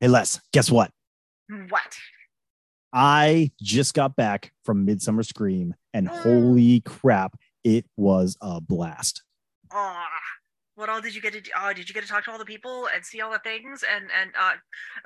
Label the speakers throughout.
Speaker 1: Hey, Les, guess what?
Speaker 2: What?
Speaker 1: I just got back from Midsummer Scream, and
Speaker 2: Mm.
Speaker 1: holy crap, it was a blast.
Speaker 2: Oh, what all did you get to do? Oh, did you get to talk to all the people and see all the things? And and uh,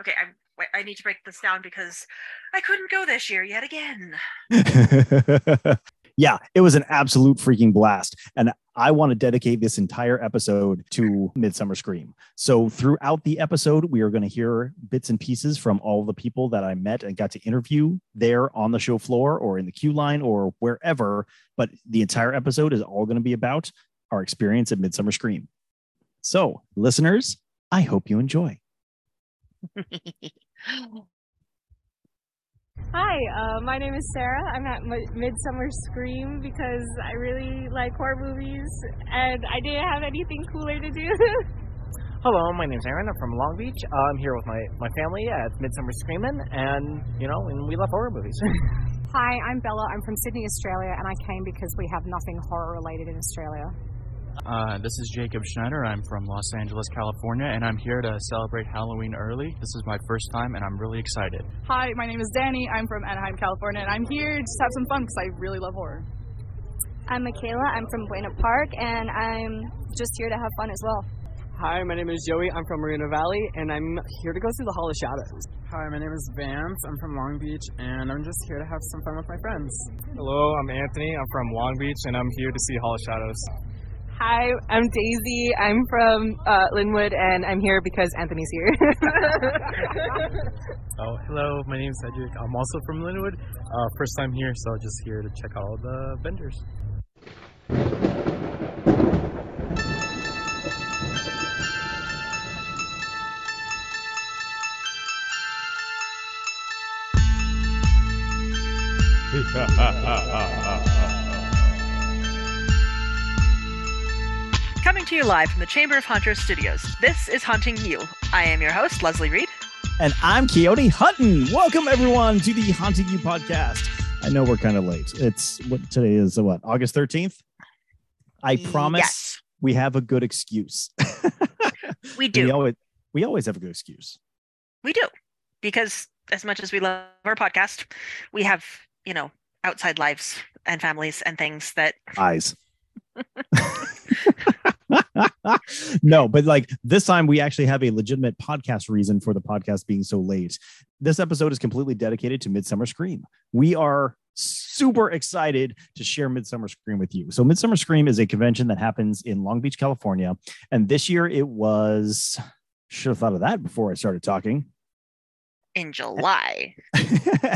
Speaker 2: okay, I I need to break this down because I couldn't go this year yet again.
Speaker 1: yeah, it was an absolute freaking blast. And I want to dedicate this entire episode to Midsummer Scream. So, throughout the episode, we are going to hear bits and pieces from all the people that I met and got to interview there on the show floor or in the queue line or wherever. But the entire episode is all going to be about our experience at Midsummer Scream. So, listeners, I hope you enjoy.
Speaker 3: Hi, uh, my name is Sarah. I'm at M- Midsummer Scream because I really like horror movies and I didn't have anything cooler to do.
Speaker 4: Hello, my name's Aaron. I'm from Long Beach. Uh, I'm here with my, my family at Midsummer Screamin', and you know, and we love horror movies.
Speaker 5: Hi, I'm Bella. I'm from Sydney, Australia, and I came because we have nothing horror related in Australia.
Speaker 6: Uh, this is Jacob Schneider. I'm from Los Angeles, California, and I'm here to celebrate Halloween early. This is my first time, and I'm really excited.
Speaker 7: Hi, my name is Danny. I'm from Anaheim, California, and I'm here just to have some fun because I really love horror.
Speaker 8: I'm Michaela. I'm from Buena Park, and I'm just here to have fun as well.
Speaker 9: Hi, my name is Joey. I'm from Moreno Valley, and I'm here to go see the Hall of Shadows.
Speaker 10: Hi, my name is Vance. I'm from Long Beach, and I'm just here to have some fun with my friends.
Speaker 11: Hello, I'm Anthony. I'm from Long Beach, and I'm here to see Hall of Shadows.
Speaker 12: Hi, I'm Daisy. I'm from uh, Lynwood, and I'm here because Anthony's here.
Speaker 13: oh, hello. My name is Cedric. I'm also from Lynwood. Uh, first time here, so I'm just here to check out all the vendors.
Speaker 2: Coming to you live from the Chamber of Haunters Studios. This is Haunting U. I am your host, Leslie Reed.
Speaker 1: And I'm Keoni Hutton. Welcome, everyone, to the Haunting U podcast. I know we're kind of late. It's what today is, what, August 13th? I promise
Speaker 2: Yes.
Speaker 1: we have a good excuse.
Speaker 2: We do.
Speaker 1: We always, we always have a good excuse.
Speaker 2: We do. Because as much as we love our podcast, we have, you know, outside lives and families and things that
Speaker 1: Eyes. No, but like this time we actually have a legitimate podcast reason for the podcast being so late. This episode is completely dedicated to Midsummer Scream. We are super excited to share Midsummer Scream with you. So Midsummer Scream is a convention that happens in Long Beach, California, and this year it was should have thought of that before I started talking.
Speaker 2: in July.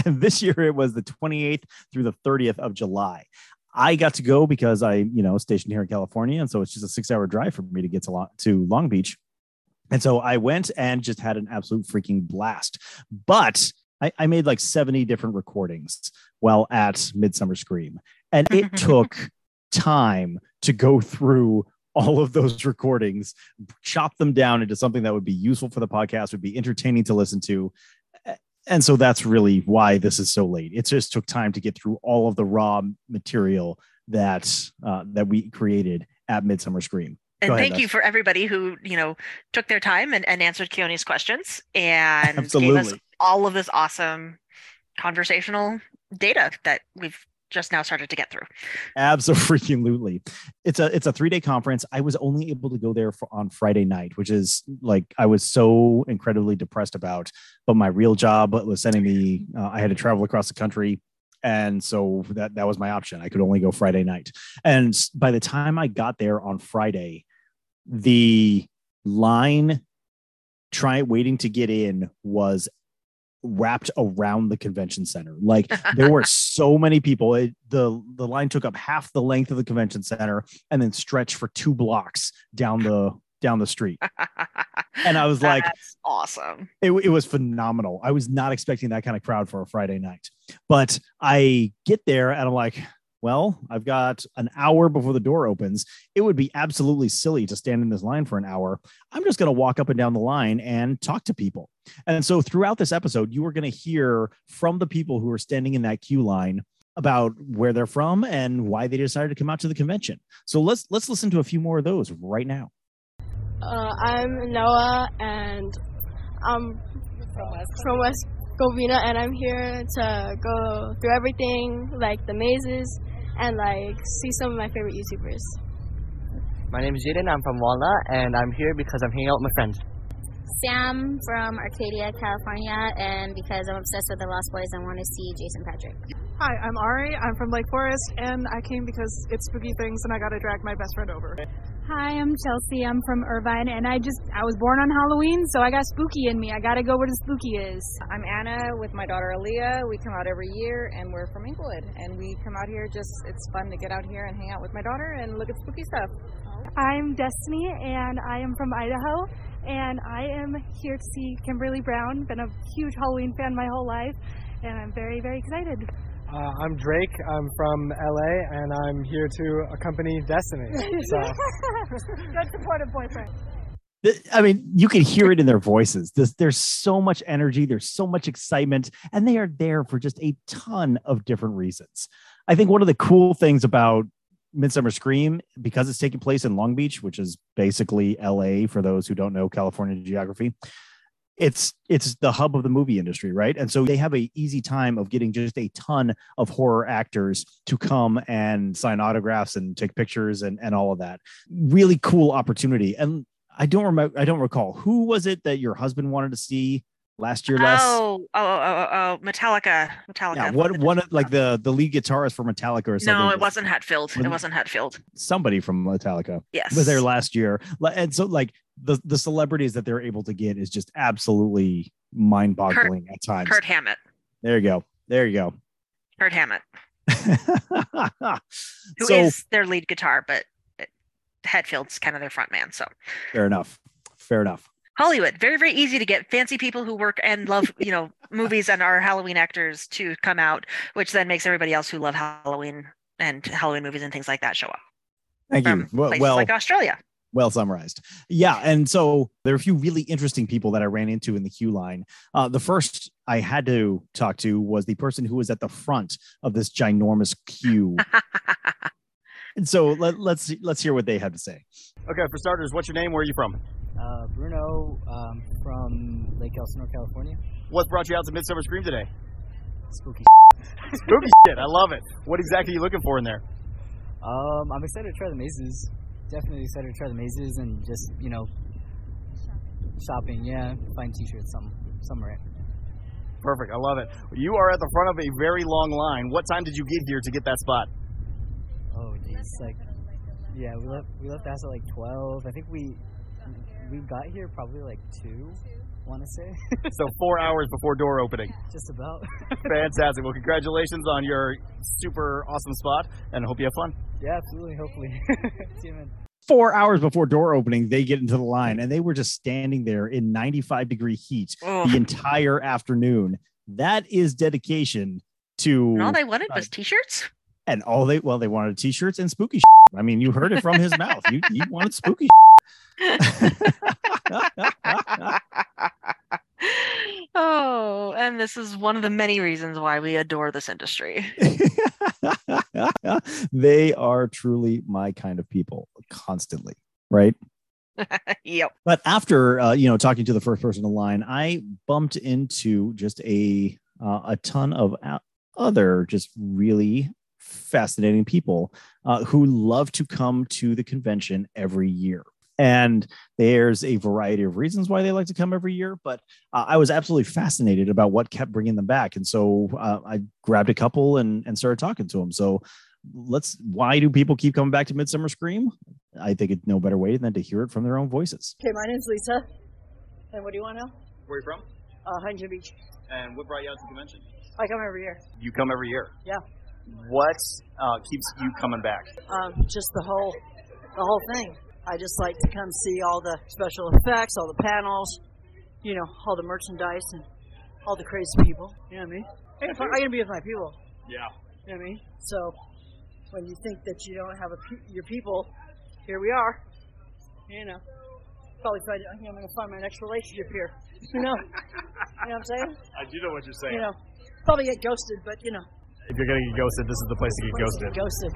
Speaker 1: and this year it was the 28th through the 30th of July. I got to go because I, you know, stationed here in California, and so it's just a six-hour drive for me to get to Long, to Long Beach. And so I went and just had an absolute freaking blast. But I, I made like 70 different recordings while at Midsummer Scream, and it took time to go through all of those recordings, chop them down into something that would be useful for the podcast, would be entertaining to listen to, and so that's really why this is so late. It just took time to get through all of the raw material that uh, that we created at Midsummer Scream.
Speaker 2: And
Speaker 1: ahead,
Speaker 2: thank you for everybody who, you know, took their time and, and answered Keoni's questions and gave us all of this awesome conversational data that we've just now started to get through.
Speaker 1: Absolutely. It's a it's a three day conference. I was only able to go there for on Friday night, which is like I was so incredibly depressed about. But my real job was sending me. Uh, I had to travel across the country, and so that that was my option. I could only go Friday night. And by the time I got there on Friday, the line try waiting to get in was wrapped around the convention center. Like there were so many people. It, the the line took up half the length of the convention center and then stretched for two blocks down the down the street. And I was like,
Speaker 2: awesome.
Speaker 1: it, it was phenomenal. I was not expecting that kind of crowd for a Friday night. But I get there and I'm like, well, I've got an hour before the door opens. It would be absolutely silly to stand in this line for an hour. I'm just going to walk up and down the line and talk to people. And so throughout this episode, you are going to hear from the people who are standing in that queue line about where they're from and why they decided to come out to the convention. So let's let's listen to a few more of those right now.
Speaker 3: Uh, I'm Noah, and I'm from West. From West Covina, and I'm here to go through everything, like the mazes, and like see some of my favorite YouTubers.
Speaker 14: My name is Jaden. I'm from Walnut, and I'm here because I'm hanging out with my friends.
Speaker 15: Sam from Arcadia, California, and because I'm obsessed with the Lost Boys, I want to see Jason Patric.
Speaker 7: Hi, I'm Ari. I'm from Lake Forest, and I came because it's spooky things, and I got to drag my best friend over.
Speaker 16: Hi, I'm Chelsea. I'm from Irvine, and I just I was born on Halloween, so I got spooky in me. I got to go where the spooky is.
Speaker 17: I'm Anna with my daughter Aaliyah. We come out every year, and we're from Inglewood, and we come out here just it's fun to get out here and hang out with my daughter and look at spooky stuff.
Speaker 16: I'm Destiny, and I am from Idaho, and I am here to see Kimberly Brown. Been a huge Halloween fan my whole life, and I'm very, very excited.
Speaker 18: Uh, I'm Drake. I'm from LA, and I'm here to accompany Destiny. So.
Speaker 16: Good supportive boyfriend.
Speaker 1: I mean, you can hear it in their voices. This, there's so much energy, there's so much excitement, and they are there for just a ton of different reasons. I think one of the cool things about Midsummer Scream, because it's taking place in Long Beach, which is basically LA for those who don't know California geography, it's it's the hub of the movie industry, right? And so they have a easy time of getting just a ton of horror actors to come and sign autographs and take pictures and, and all of that. Really cool opportunity. And I don't remember I don't recall who was it that your husband wanted to see last year last
Speaker 2: Oh, oh, oh, oh, oh, Metallica, Metallica.
Speaker 1: yeah, what one of- like the the lead guitarist for Metallica or something.
Speaker 2: No, it wasn't Hetfield. It
Speaker 1: Wasn't-
Speaker 2: wasn't Hetfield.
Speaker 1: somebody from Metallica.
Speaker 2: Yes.
Speaker 1: Was there last year. And so like the the celebrities that they're able to get is just absolutely mind-boggling at times.
Speaker 2: Kurt Hammett.
Speaker 1: There you go. There you go.
Speaker 2: Kurt Hammett, who is
Speaker 1: so
Speaker 2: their lead guitar, but Hetfield's kind of their front man. So
Speaker 1: fair enough. Fair enough.
Speaker 2: Hollywood, very very easy to get fancy people who work and love you know movies and are Halloween actors to come out, which then makes everybody else who love Halloween and Halloween movies and things like that show up.
Speaker 1: Thank you. Well,
Speaker 2: Places
Speaker 1: well,
Speaker 2: like Australia.
Speaker 1: Well summarized. Yeah, and so there are a few really interesting people that I ran into in the queue line. Uh, the first I had to talk to was the person who was at the front of this ginormous queue. and so let, let's let's hear what they had to say.
Speaker 19: Okay, for starters, what's your name? Where are you from?
Speaker 20: Uh, Bruno um, from Lake Elsinore, California.
Speaker 19: What brought you out to Midsummer Scream today?
Speaker 20: Spooky.
Speaker 19: Spooky shit. I love it. What exactly are you looking for in there?
Speaker 20: Um, I'm excited to try the mazes. Definitely excited to try the mazes and just you know, shopping. Yeah, find t-shirts, some somewhere.
Speaker 19: Perfect. I love it. You are at the front of a very long line. What time did you get here to get that spot?
Speaker 20: Oh geez, like yeah, we left we left the house at like 12. I think we we got here probably like two. Want to say?
Speaker 19: so four hours before door opening.
Speaker 20: Just about.
Speaker 19: Fantastic. Well, congratulations on your super awesome spot, and I hope you have fun.
Speaker 20: yeah, absolutely. Hopefully. See you, man.
Speaker 1: Four hours before door opening, they get into the line and they were just standing there in 95 degree heat
Speaker 2: Ugh.
Speaker 1: the entire afternoon. That is dedication to
Speaker 2: And all they wanted was uh, t-shirts.
Speaker 1: and all they well they wanted t-shirts and spooky I mean, you heard it from his mouth. You you wanted spooky
Speaker 2: oh, and this is one of the many reasons why we adore this industry.
Speaker 1: they are truly my kind of people constantly, right?
Speaker 2: yep.
Speaker 1: But after uh, you know talking to the first person in line, I bumped into just a uh, a ton of other just really fascinating people uh, who love to come to the convention every year. And there's a variety of reasons why they like to come every year, but uh, I was absolutely fascinated about what kept bringing them back. And so uh, I grabbed a couple and, and started talking to them. So let's, why do people keep coming back to Midsummer Scream? I think it's no better way than to hear it from their own voices.
Speaker 21: Okay, my name's Lisa. And what do you want to know?
Speaker 19: Where are you from?
Speaker 21: Uh, Huntington Beach.
Speaker 19: And what brought you out to the convention?
Speaker 21: I come every year.
Speaker 19: You come every year.
Speaker 21: Yeah.
Speaker 19: What uh, keeps you coming back?
Speaker 21: Um, just the whole, the whole thing. I just like to come see all the special effects, all the panels, you know, all the merchandise and all the crazy people. You know what I mean? I gotta, I gotta be with my people.
Speaker 19: Yeah.
Speaker 21: You know what I mean? So when you think that you don't have a pe- your people, here we are. You know, probably find you know, I'm gonna find my next relationship here. You know, you know what I'm saying?
Speaker 19: I do know what you're saying.
Speaker 21: You know, probably get ghosted, but you know.
Speaker 19: If you're gonna get ghosted, this is the place to get
Speaker 21: place to
Speaker 19: ghosted.
Speaker 21: get ghosted.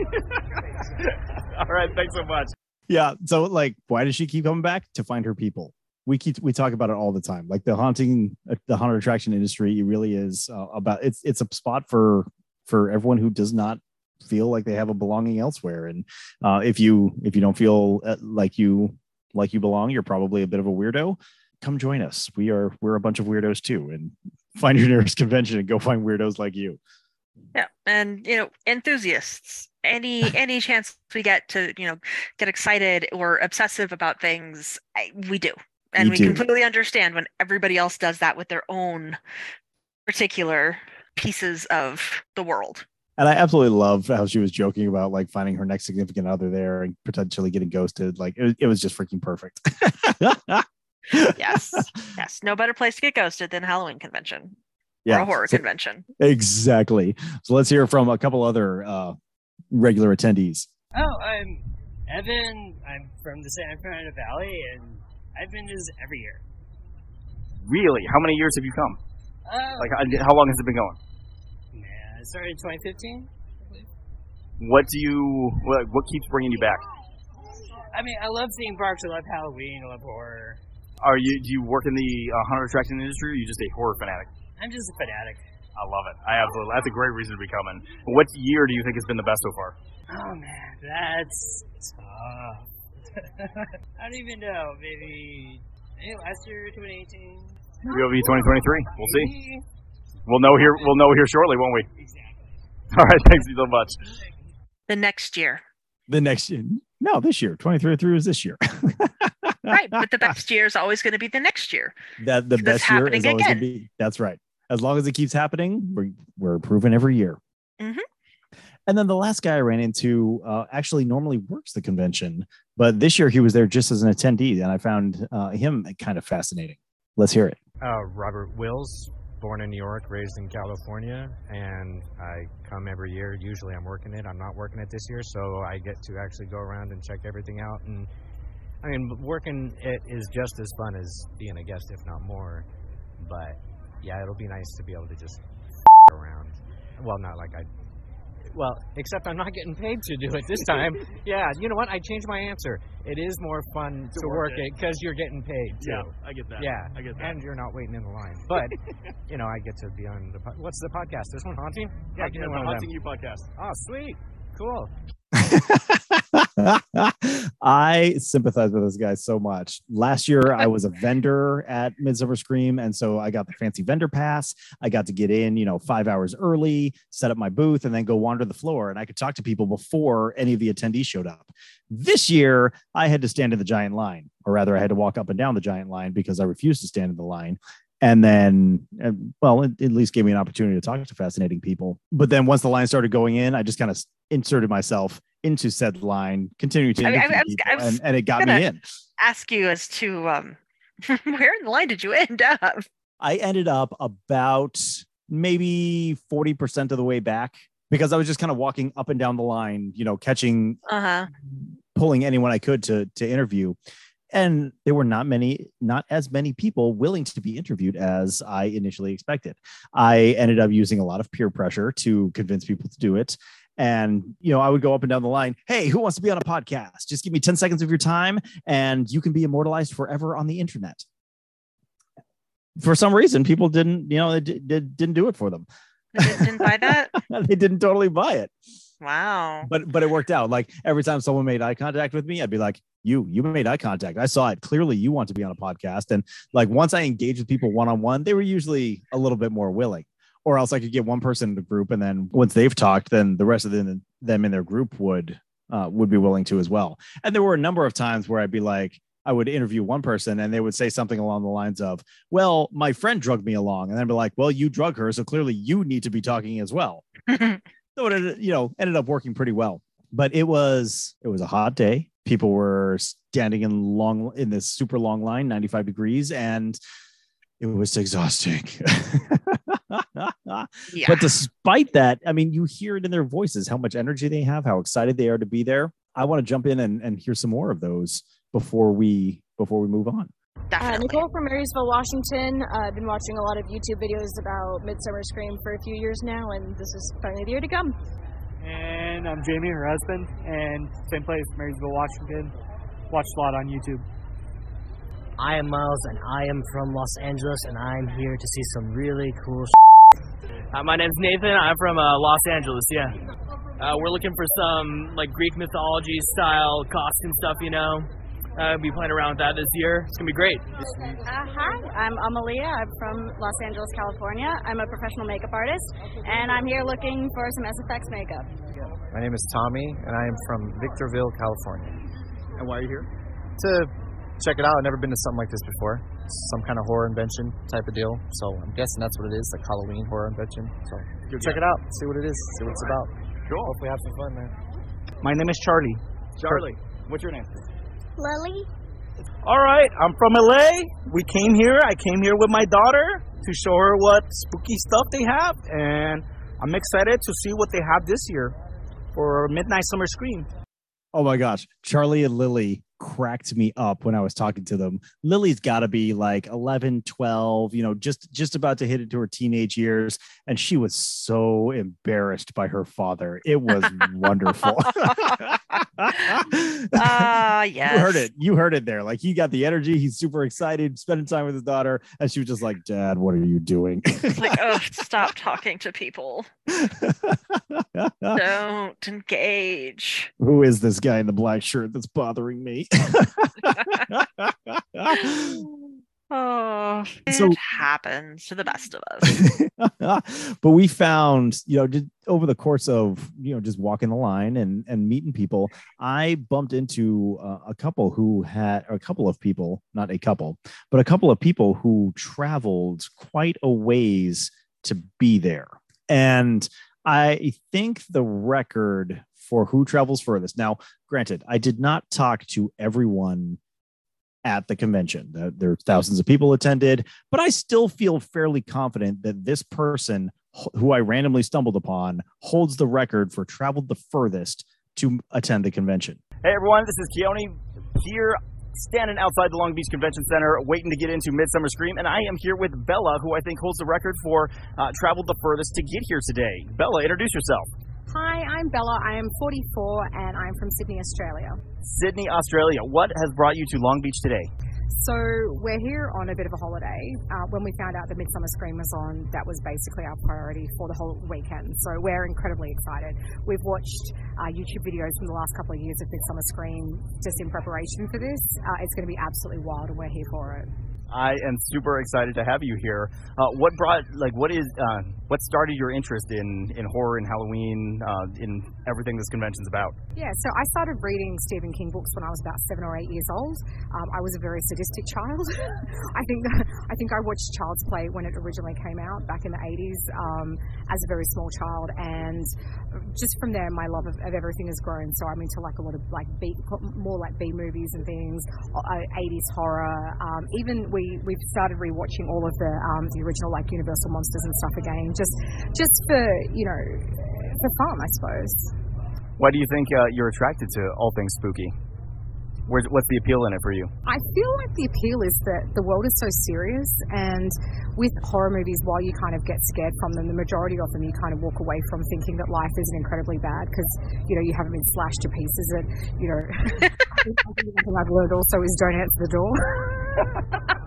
Speaker 19: All right, thanks so much.
Speaker 1: Yeah. So, like, why does she keep coming back? To find her people. we keep we talk about it all the time. Like the haunting, uh, the haunted attraction industry, it really is uh, about it's it's a spot for for everyone who does not feel like they have a belonging elsewhere. And uh, if you if you don't feel uh, like you like you belong, you're probably a bit of a weirdo. Come join us. We are we're a bunch of weirdos too. And find your nearest convention and go find weirdos like you.
Speaker 2: Yeah, and you know, enthusiasts. Any any chance we get to you know get excited or obsessive about things, I, we do, and
Speaker 1: You
Speaker 2: we
Speaker 1: do.
Speaker 2: completely understand when everybody else does that with their own particular pieces of the world.
Speaker 1: And I absolutely love how she was joking about like finding her next significant other there and potentially getting ghosted. Like it, it was just freaking perfect.
Speaker 2: Yes, yes. No better place to get ghosted than Halloween convention or
Speaker 1: Yeah,
Speaker 2: a horror
Speaker 1: so-
Speaker 2: convention.
Speaker 1: exactly. So let's hear from a couple other uh, regular attendees.
Speaker 22: Oh, I'm Evan. I'm from the San Fernando Valley, and I've been to this every year.
Speaker 19: Really? How many years have you come?
Speaker 22: Oh,
Speaker 19: Like, how how long has it been going?
Speaker 22: man, I started in 2015.
Speaker 19: What do you? What, what keeps bringing you back?
Speaker 22: I mean, I love theme parks. I love Halloween. I love horror.
Speaker 19: Are you? Do you work in the uh, haunted attraction industry? or Are you just a horror fanatic?
Speaker 22: I'm just a fanatic.
Speaker 19: I love it. I absolutely. That's a great reason to be coming. What year do you think has been the best so far?
Speaker 22: Oh man, that's tough. I don't even know. Maybe, maybe last year, 2018.
Speaker 19: It'll be 2023. We'll see. We'll know here. We'll know here shortly, won't we? Exactly. All right. Thanks so much.
Speaker 2: The next year,
Speaker 1: The next year, no, this year, 2023 is this year.
Speaker 2: right? But the best year is always going to be the next year.
Speaker 1: that the best year is always going to be. That's right. As long as it keeps happening, we're we're improving every year.
Speaker 2: Mhm.
Speaker 1: And then the last guy I ran into uh, actually normally works the convention, but this year he was there just as an attendee, and I found uh, him kind of fascinating. Let's hear it.
Speaker 18: Uh, Robert Wills, born in New York, raised in California, and I come every year. Usually I'm working it. I'm not working it this year, so I get to actually go around and check everything out. And I mean, working it is just as fun as being a guest, if not more. But yeah, it'll be nice to be able to just around. Well, not like I. Well, except I'm not getting paid to do it this time. yeah, you know what? I changed my answer. It is more fun to,
Speaker 19: work
Speaker 18: work
Speaker 19: it.
Speaker 18: because you're getting paid too.
Speaker 19: Yeah, I get that.
Speaker 18: Yeah,
Speaker 19: I get that.
Speaker 18: And you're not waiting in the line. But you know, I get to be on the po- what's the podcast? This one haunting?
Speaker 19: Yeah, yeah,
Speaker 18: me
Speaker 19: the
Speaker 18: one.
Speaker 19: Haunting U podcast.
Speaker 18: Oh, sweet, cool.
Speaker 1: I sympathize with this guy so much. Last year, I was a vendor at Midsummer Scream, and so I got the fancy vendor pass. I got to get in, you know, five hours early, set up my booth, and then go wander the floor. And I could talk to people before any of the attendees showed up. This year, I had to stand in the giant line, or rather, I had to walk up and down the giant line because I refused to stand in the line. And then, uh, well, it at least gave me an opportunity to talk to fascinating people. But then once the line started going in, I just kind of inserted myself into said line, continuing to
Speaker 2: I-
Speaker 1: interview
Speaker 2: I was-
Speaker 1: people,
Speaker 2: I was
Speaker 1: and, and it got me in.
Speaker 2: Ask you as to um, where in the line did you end up?
Speaker 1: I ended up about maybe 40% of the way back because I was just kind of walking up and down the line, you know, catching,
Speaker 2: Uh huh.
Speaker 1: pulling anyone I could to to interview. And there were not many, not as many people willing to be interviewed as I initially expected. I ended up using a lot of peer pressure to convince people to do it. And, you know, I would go up and down the line. Hey, who wants to be on a podcast? Just give me 10 seconds of your time and you can be immortalized forever on the internet. For some reason, people didn't, you know, they did, didn't do it for them.
Speaker 2: Didn't buy that.
Speaker 1: they didn't totally buy it
Speaker 2: Wow.
Speaker 1: but but it worked out. Like every time someone made eye contact with me, I'd be like, "You, you made eye contact. I saw it. Clearly, you want to be on a podcast." And like once I engaged with people one on one, they were usually a little bit more willing. Or else I could get one person in the group, and then once they've talked, then the rest of them them in their group would uh, would be willing to as well. And there were a number of times where I'd be like, I would interview one person, and they would say something along the lines of, "Well, my friend drugged me along," and I'd be like, "Well, you drug her, so clearly you need to be talking as well." so it ended- you know ended up working pretty well. But it was it was a hot day. People were standing in long in this super long line 95 degrees and it was exhausting. But despite that i mean you hear it in their voices how much energy they have how excited they are to be there. I want to jump in and, and hear some more of those before we before we move on
Speaker 23: Uh, Nicole from Marysville, Washington. Uh, I've been watching a lot of YouTube videos about Midsummer Scream for a few years now, and this is finally the year to come.
Speaker 10: And I'm Jamie, her husband, and same place, Marysville, Washington. Watched a lot on YouTube.
Speaker 24: I am Miles, and I am from Los Angeles, and I'm here to see some really cool.
Speaker 25: Uh, my name's Nathan. I'm from uh, Los Angeles. Yeah. Uh, we're looking for some like Greek mythology style costume stuff. You know, uh, be playing around with that this year. It's gonna be great.
Speaker 26: Uh, hi, I'm Amalia. I'm from Los Angeles, California. I'm a professional makeup artist, and I'm here looking for some SFX makeup.
Speaker 14: My name is Tommy, and I am from Victorville, California.
Speaker 25: And why are you here?
Speaker 14: To check it out. I've never been to something like this before. It's some kind of horror invention type of deal. So I'm guessing that's what it is, like Halloween horror invention. So check it out, see what it is, see what it's about.
Speaker 25: Cool.
Speaker 14: Hopefully have some fun, man.
Speaker 27: My name is Charlie.
Speaker 25: Charlie, what's your name?
Speaker 28: Lily.
Speaker 27: All right, I'm from LA. We came here. I came here with my daughter to show her what spooky stuff they have, and I'm excited to see what they have this year for Midnight Summer Scream.
Speaker 1: Oh my gosh, Charlie and Lily cracked me up when I was talking to them. Lily's got to be like 11, 12, you know, just just about to hit into her teenage years and she was so embarrassed by her father. It was wonderful.
Speaker 2: Ah, yes.
Speaker 1: You heard it. You heard it there. Like he got the energy. He's super excited, spending time with his daughter, and she was just like, "Dad, what are you doing?"
Speaker 2: It's like, oh, stop talking to people. Don't engage.
Speaker 1: Who is this guy in the black shirt that's bothering me?
Speaker 2: Oh, it
Speaker 1: So-
Speaker 2: happens to the best of us.
Speaker 1: but we found, you know, just over the course of, you know, just walking the line and and meeting people, I bumped into uh, a couple who had a couple of people, not a couple, but a couple of people who traveled quite a ways to be there. And I think the record for who travels furthest. Now, granted, I did not talk to everyone at the convention. There- are thousands of people attended, but I still feel fairly confident that this person who I randomly stumbled upon holds the record for traveled the furthest to attend the convention.
Speaker 19: Hey everyone, this is Keoni here, standing outside the Long Beach Convention Center, waiting to get into Midsummer Scream, and I am here with Bella, who I think holds the record for uh, traveled the furthest to get here today. Bella, introduce yourself.
Speaker 23: Hi, I'm Bella. I am 44 and I'm from Sydney, Australia.
Speaker 19: Sydney, Australia. What has brought you to Long Beach today?
Speaker 23: So we're here on a bit of a holiday. Uh, when we found out that Midsummer Scream was on, that was basically our priority for the whole weekend. So we're incredibly excited. We've watched uh, YouTube videos from the last couple of years of Midsummer Scream just in preparation for this. Uh, it's going to be absolutely wild, and we're here for it.
Speaker 19: I am super excited to have you here. Uh, what brought, like, what is, uh, what started your interest in in horror and Halloween, uh, in everything this convention's about?
Speaker 23: Yeah, so I started reading Stephen King books when I was about seven or eight years old. Um, I was a very sadistic child. I think I think I watched Child's Play when it originally came out back in the 80s um, as a very small child, and just from there, my love of, of everything has grown. So I'm into like a lot of like B, more like B movies and things, uh, 80s horror. Um, even we we've started rewatching all of the um, the original like Universal monsters and stuff again, just just for you know for fun, I suppose.
Speaker 19: Why do you think uh, you're attracted to all things spooky? Where's, what's the appeal in it for you?
Speaker 23: I feel like the appeal is that the world is so serious, and with horror movies, while you kind of get scared from them, the majority of them you kind of walk away from thinking that life isn't incredibly bad because you know you haven't been slashed to pieces. And you know, I think I think I've learned also is don't answer the door.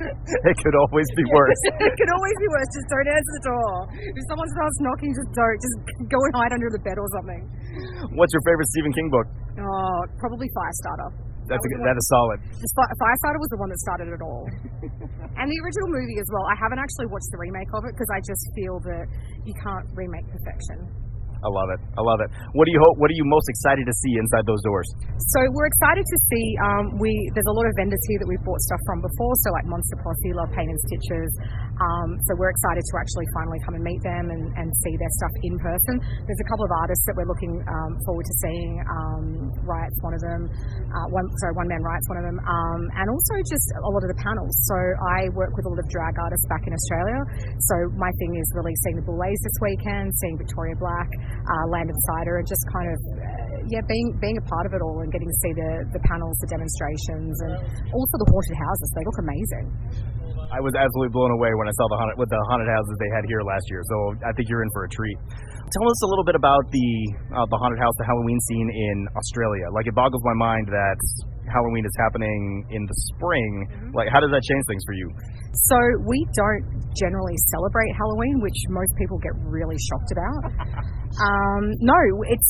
Speaker 19: it could always be worse.
Speaker 23: it could always be worse. Just don't answer the door. If someone starts knocking, just don't. Just go and hide under the bed or something.
Speaker 19: What's your favorite Stephen King book?
Speaker 23: Oh, probably Firestarter.
Speaker 19: That's a, good- that is solid.
Speaker 23: Firestarter was the one that started it all. and the original movie as well. I haven't actually watched the remake of it because I just feel that you can't remake perfection.
Speaker 19: I love it. I love it. What do you hope? What are you most excited to see inside those doors?
Speaker 23: So we're excited to see. Um, we there's a lot of vendors here that we've bought stuff from before. So like Monster Posse, Love Paint and Stitches. Um, so we're excited to actually finally come and meet them and, and see their stuff in person. There's a couple of artists that we're looking um, forward to seeing. Um, Riot's one of them. Uh, one sorry, One Man Riot's one of them. Um, and also just a lot of the panels. So I work with a lot of drag artists back in Australia. So my thing is really seeing the Boulets this weekend, seeing Victoria Black, uh, Landon Cider, and just kind of uh, yeah, being being a part of it all and getting to see the the panels, the demonstrations, and also the haunted houses. They look amazing.
Speaker 19: I was absolutely blown away when I saw the haunted, with the haunted houses they had here last year. So I think you're in for a treat. Tell us a little bit about the uh, the haunted house, the Halloween scene in Australia. Like it boggles my mind that Halloween is happening in the spring. Like, how does that change things for you?
Speaker 23: So we don't generally celebrate Halloween, which most people get really shocked about. Um, no, it's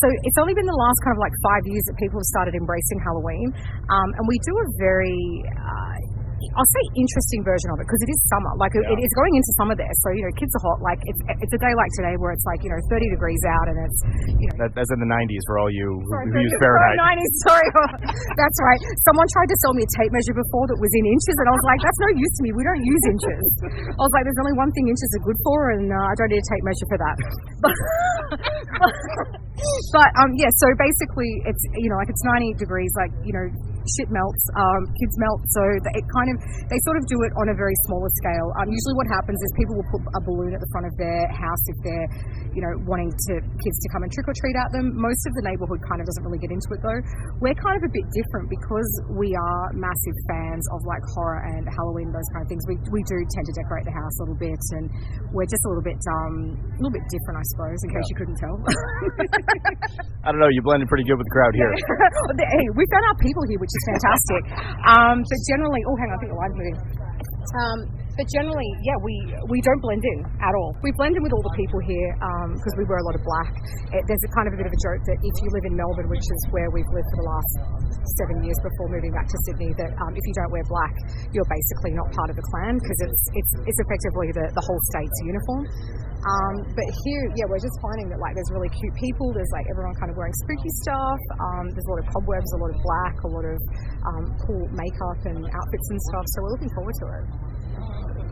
Speaker 23: so it's only been the last kind of like five years that people have started embracing Halloween, um, and we do a very uh, I'll say interesting version of it because it is summer. Like it, it is going into summer there, so you know kids are hot. Like it's, it's a day like today where it's like you know 30 degrees out and it's you know.
Speaker 19: That, that's in the 90s for all you who,
Speaker 23: Sorry,
Speaker 19: who use Fahrenheit.
Speaker 23: 90s, sorry. That's right. Someone tried to sell me a tape measure before that was in inches, and I was like, that's no use to me. We don't use inches. I was like, there's only one thing inches are good for, and uh, I don't need a tape measure for that. But, but um, yeah, so basically, it's you know, like it's 90 degrees, like you know, shit melts, um, kids melt, so it kind of they sort of do it on a very smaller scale. Um, usually, what happens is people will put a balloon at the front of their house if they're you know wanting to kids to come and trick or treat at them. Most of the neighbourhood kind of doesn't really get into it though. We're kind of a bit different because we are massive fans of like horror and Halloween, those kind of things. We, we do tend to decorate the house a little bit, and we're just a little bit um a little bit different, I suppose, in case you couldn't tell.
Speaker 19: I don't know. You blended pretty good with the crowd here.
Speaker 23: hey, we found our people here, which is fantastic. Um, but generally, oh, hang on, I think the line's moving. Um, but generally, yeah, we we don't blend in at all. We blend in with all the people here because we wear a lot of black. It, there's a kind of a bit of a joke that if you live in Melbourne, which is where we've lived for the last seven years before moving back to Sydney, that um, if you don't wear black, you're basically not part of the clan because it's it's it's effectively the the whole state's uniform. Um, but here, yeah, we're just finding that like there's really cute people. There's like everyone kind of wearing spooky stuff. Um, there's a lot of cobwebs, a lot of black, a lot of um, cool makeup and outfits and stuff. So we're looking forward to it.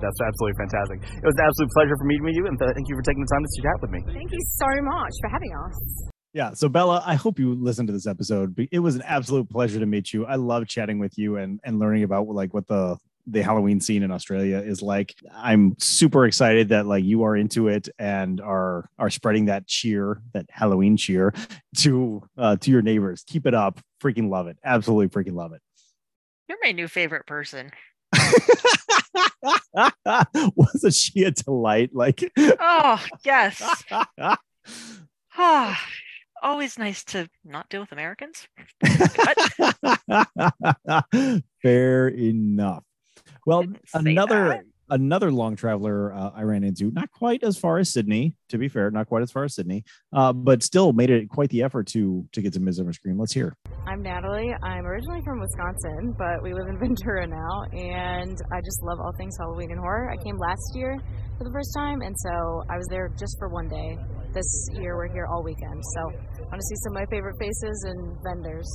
Speaker 19: That's absolutely fantastic. It was an absolute pleasure for meeting with you, and thank you for taking the time to chat with me.
Speaker 23: Thank you so much for having us.
Speaker 1: Yeah. So Bella, I hope you listened to this episode. It was an absolute pleasure to meet you. I love chatting with you and and learning about like what the the Halloween scene in Australia is like. I'm super excited that like you are into it and are are spreading that cheer, that Halloween cheer to uh to your neighbors. Keep it up. Freaking love it. Absolutely freaking love it.
Speaker 2: You're my new favorite person.
Speaker 1: Wasn't she a delight? Like
Speaker 2: Oh, yes. Ah, always nice to not deal with Americans.
Speaker 1: Fair enough. Well, another another long traveler uh, I ran into, not quite as far as Sydney, to be fair, not quite as far as Sydney, uh, but still made it quite the effort to to get to Midsummer Scream. Let's hear.
Speaker 29: I'm Natalie. I'm originally from Wisconsin, but we live in Ventura now, and I just love all things Halloween and horror. I came last year for the first time, and so I was there just for one day. This year we're here all weekend, so I want to see some of my favorite faces and vendors.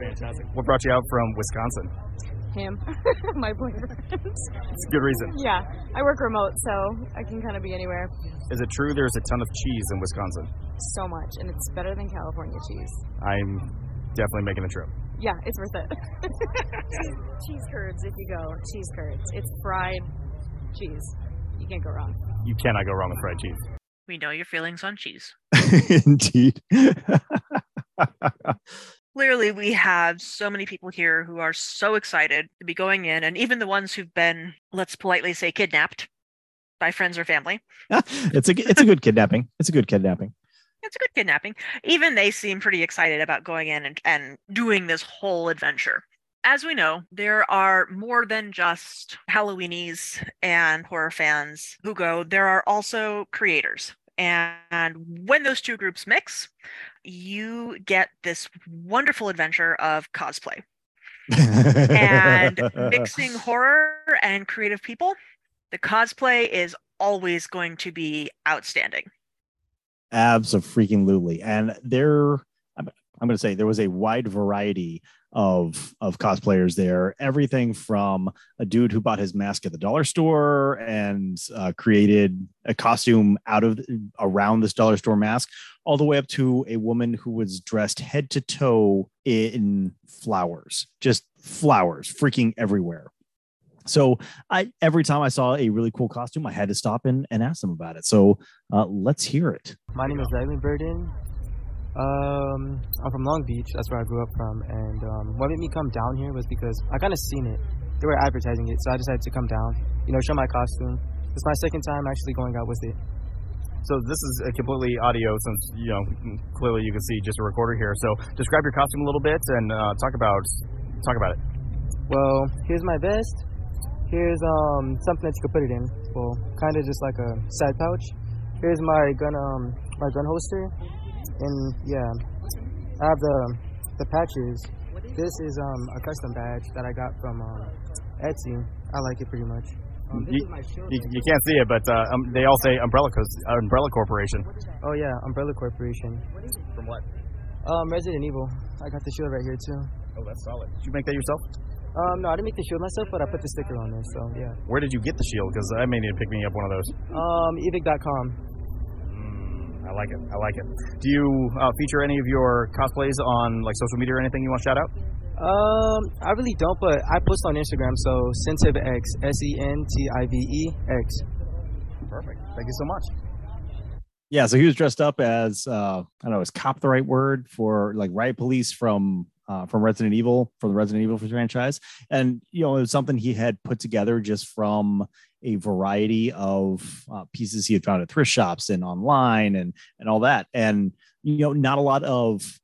Speaker 19: Fantastic. What brought you out from Wisconsin?
Speaker 29: Him, my boyfriend.
Speaker 19: It's a good reason.
Speaker 29: yeah, I work remote, so I can kind of be anywhere.
Speaker 19: Is it true there's a ton of cheese in Wisconsin?
Speaker 29: So much, and it's better than California cheese.
Speaker 19: I'm definitely making a trip.
Speaker 29: Yeah, it's worth it. cheese, cheese curds, if you go. Cheese curds. It's fried cheese. You can't go wrong.
Speaker 19: You cannot go wrong with fried cheese.
Speaker 2: We know your feelings on cheese.
Speaker 1: Indeed.
Speaker 2: Clearly, we have so many people here who are so excited to be going in, and even the ones who've been, let's politely say, kidnapped by friends or family.
Speaker 1: it's a it's a good kidnapping. It's a good kidnapping.
Speaker 2: It's a good kidnapping. Even they seem pretty excited about going in and, and doing this whole adventure. As we know, there are more than just Halloweenies and horror fans who go. There are also creators. And when those two groups mix, you get this wonderful adventure of cosplay. and mixing horror and creative people, the cosplay is always going to be outstanding.
Speaker 1: Absolutely. And there, I'm, going to say there was a wide variety of of cosplayers there. Everything from a dude who bought his mask at the dollar store and uh, created a costume out of around this dollar store mask, all the way up to a woman who was dressed head to toe in flowers, just flowers, freaking everywhere. So I every time I saw a really cool costume, I had to stop and, and ask them about it. So uh, let's hear it.
Speaker 11: My name is Dylan Burden. Um, I'm from Long Beach. That's where I grew up from. And um, what made me come down here was because I kind of seen it. They were advertising it, so I decided to come down. You know, show my costume. It's my second time actually going out with it.
Speaker 19: So this is a completely audio, since you know clearly you can see just a recorder here. So describe your costume a little bit and uh, talk about Talk about it.
Speaker 11: Well, here's my vest. Here's um something that you could put it in. Well, kind of just like a side pouch. Here's my gun um my gun holster, and yeah, I have the the patches. This is um a custom badge that I got from um, Etsy. I like it pretty much. Um,
Speaker 19: You,
Speaker 11: is my shield
Speaker 19: you, you can't see it, but uh, um, they all say Umbrella, Cos- uh, Umbrella Corporation.
Speaker 11: Oh yeah, Umbrella Corporation.
Speaker 19: From what?
Speaker 11: Um, Resident Evil. I got the shield right here too.
Speaker 19: Oh, that's solid. Did you make that yourself?
Speaker 11: Um, no, I didn't make the shield myself, but I put the sticker on there. So yeah.
Speaker 19: Where did you get the shield? Because I may need to pick me up one of those.
Speaker 11: Um, evic.com.
Speaker 19: I like it. I like it. Do you uh, feature any of your cosplays on like social media or anything you want to shout out?
Speaker 11: Um, I really don't, but I post on Instagram. So Sentive X, S E N T I V E X.
Speaker 19: Perfect. Thank you so much.
Speaker 1: Yeah, so he was dressed up as uh, I don't know, is cop the right word for like riot police from uh, from Resident Evil from the Resident Evil franchise, and you know it was something he had put together just from a variety of uh, pieces he had found at thrift shops and online and and all that, and you know not a lot of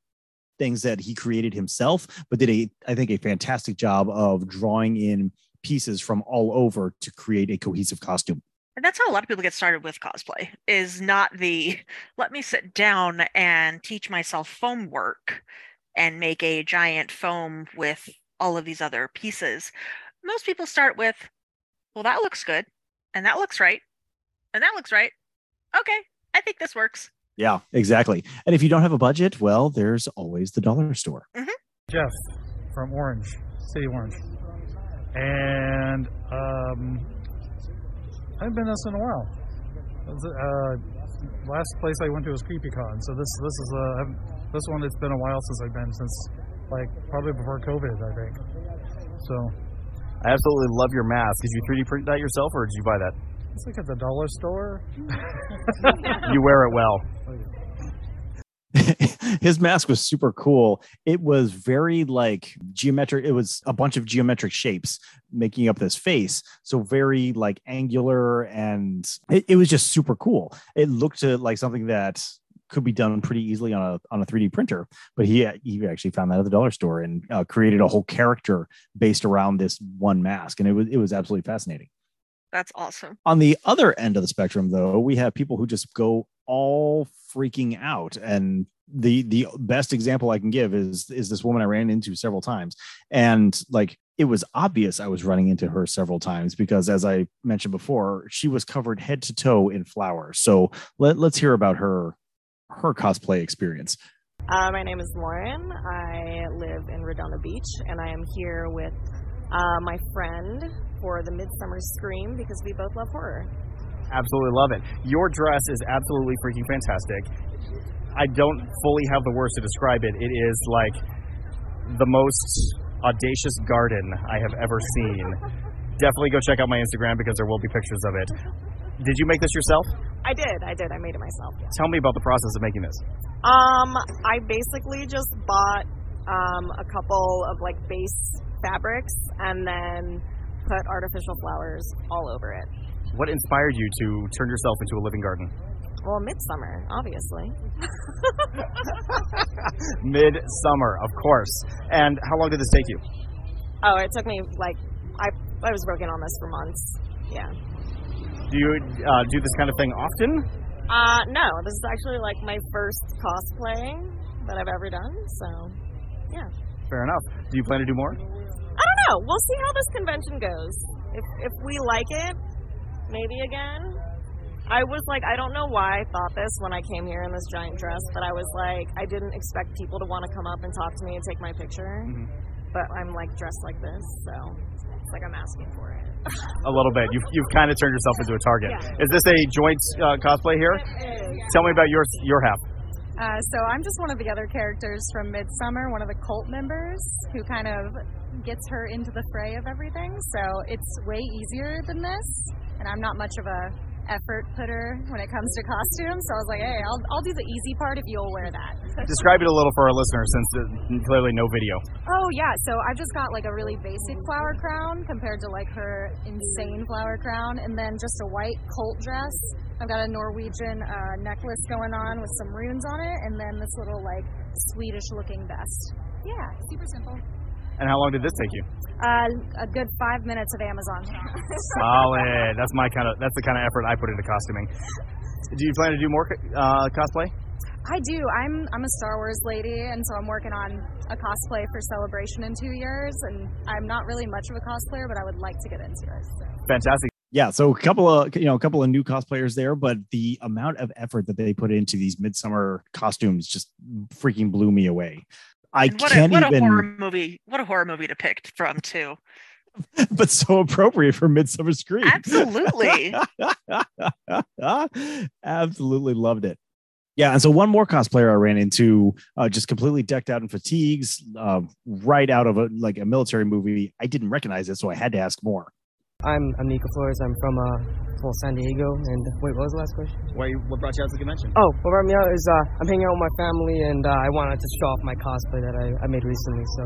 Speaker 1: things that he created himself, but did a I think a fantastic job of drawing in pieces from all over to create a cohesive costume.
Speaker 2: And that's how a lot of people get started with cosplay is not the let me sit down and teach myself foam work and make a giant foam with all of these other pieces. Most people start with, well, that looks good, and that looks right, and that looks right. Okay, I think this works.
Speaker 1: Yeah, exactly. And if you don't have a budget, well, there's always the dollar store.
Speaker 30: Jeff from Orange, City Orange, and um, I haven't been to this in a while. Uh, last place I went to was CreepyCon, so this this is a, this one. It's been a while since I've been since like probably before COVID, I think. So
Speaker 19: I absolutely love your mask. Did you 3D print that yourself, or did you buy that?
Speaker 30: it's like at the dollar store.
Speaker 19: You wear it well.
Speaker 1: His mask was super cool. It was very like geometric. It was a bunch of geometric shapes making up this face. So very like angular and it, it was just super cool. It looked uh, like something that could be done pretty easily on a on a 3D printer. But he he actually found that at the dollar store and uh, created a whole character based around this one mask, and it was it was absolutely fascinating.
Speaker 2: That's awesome.
Speaker 1: On the other end of the spectrum, though, we have people who just go all freaking out. And the the best example I can give is is this woman I ran into several times, and like it was obvious I was running into her several times because, as I mentioned before, she was covered head to toe in flowers. So let, let's hear about her her cosplay experience.
Speaker 17: Uh, my name is Lauren. I live in Redondo Beach, and I am here with uh, my friend for the Midsummer Scream because we both love horror.
Speaker 19: Absolutely love it. Your dress is absolutely freaking fantastic. I don't fully have the words to describe it. It is like the most audacious garden I have ever seen. Definitely go check out my Instagram because there will be pictures of it. Did you make this yourself?
Speaker 17: I did, I did. I made it myself. Yeah.
Speaker 19: Tell me about the process of making this.
Speaker 17: Um, I basically just bought um, a couple of like base fabrics and then put artificial flowers all over it.
Speaker 19: What inspired you to turn yourself into a living garden?
Speaker 17: Well, midsummer, obviously.
Speaker 19: Midsummer, of course. And how long did this take you?
Speaker 17: Oh, it took me like I I was working on this for months. Yeah.
Speaker 19: Do you uh, do this kind of thing often?
Speaker 17: Uh, no, this is actually like my first cosplay that I've ever done. So, yeah.
Speaker 19: Fair enough. Do you plan to do more?
Speaker 17: I don't know. We'll see how this convention goes. If if we like it, maybe again. I was like, I don't know why I thought this when I came here in this giant dress, but I was like, I didn't expect people to want to come up and talk to me and take my picture. But I'm like dressed like this, so it's like I'm asking for it.
Speaker 19: A little bit. You've, you've kind of turned yourself into a target.
Speaker 17: Yeah.
Speaker 19: Is this a joint uh, cosplay here? Tell me about your your half.
Speaker 31: Uh, so I'm just one of the other characters from Midsummer, one of the cult members who kind of gets her into the fray of everything. So it's way easier than this, and I'm not much of a effort putter when it comes to costumes. So I was like, hey, I'll, I'll do the easy part if you'll wear that.
Speaker 19: Describe it a little for our listeners, since clearly no video.
Speaker 31: Oh yeah, so I've just got like a really basic flower crown compared to like her insane flower crown, and then just a white colt dress. I've got a Norwegian uh, necklace going on with some runes on it, and then this little like Swedish looking vest. Yeah, super simple.
Speaker 19: And how long did this take you?
Speaker 31: Uh, a good five minutes of Amazon.
Speaker 19: Solid. That's my kind of. That's the kind of effort I put into costuming. Do you plan to do more uh, cosplay?
Speaker 31: I do. I'm I'm a Star Wars lady, and so I'm working on a cosplay for Celebration in two years. And I'm not really much of a cosplayer, but I would like to get into it. So.
Speaker 19: Fantastic.
Speaker 1: Yeah, so a couple of you know a couple of new cosplayers there, but the amount of effort that they put into these midsummer costumes just freaking blew me away. I
Speaker 2: And what a
Speaker 1: can't
Speaker 2: what a horror movie! What a horror movie to pick from too.
Speaker 1: but so appropriate for midsummer scream.
Speaker 2: Absolutely.
Speaker 1: Absolutely loved it. Yeah, and so one more cosplayer I ran into, uh, just completely decked out in fatigues, uh, right out of a like a military movie. I didn't recognize it, so I had to ask more.
Speaker 11: I'm I'm Nico Flores. I'm from uh, well, San Diego. And wait, what was the last question?
Speaker 19: Why? What brought you out to the convention?
Speaker 11: Oh, what brought me out is uh, I'm hanging out with my family, and uh, I wanted to show off my cosplay that I, I made recently. So,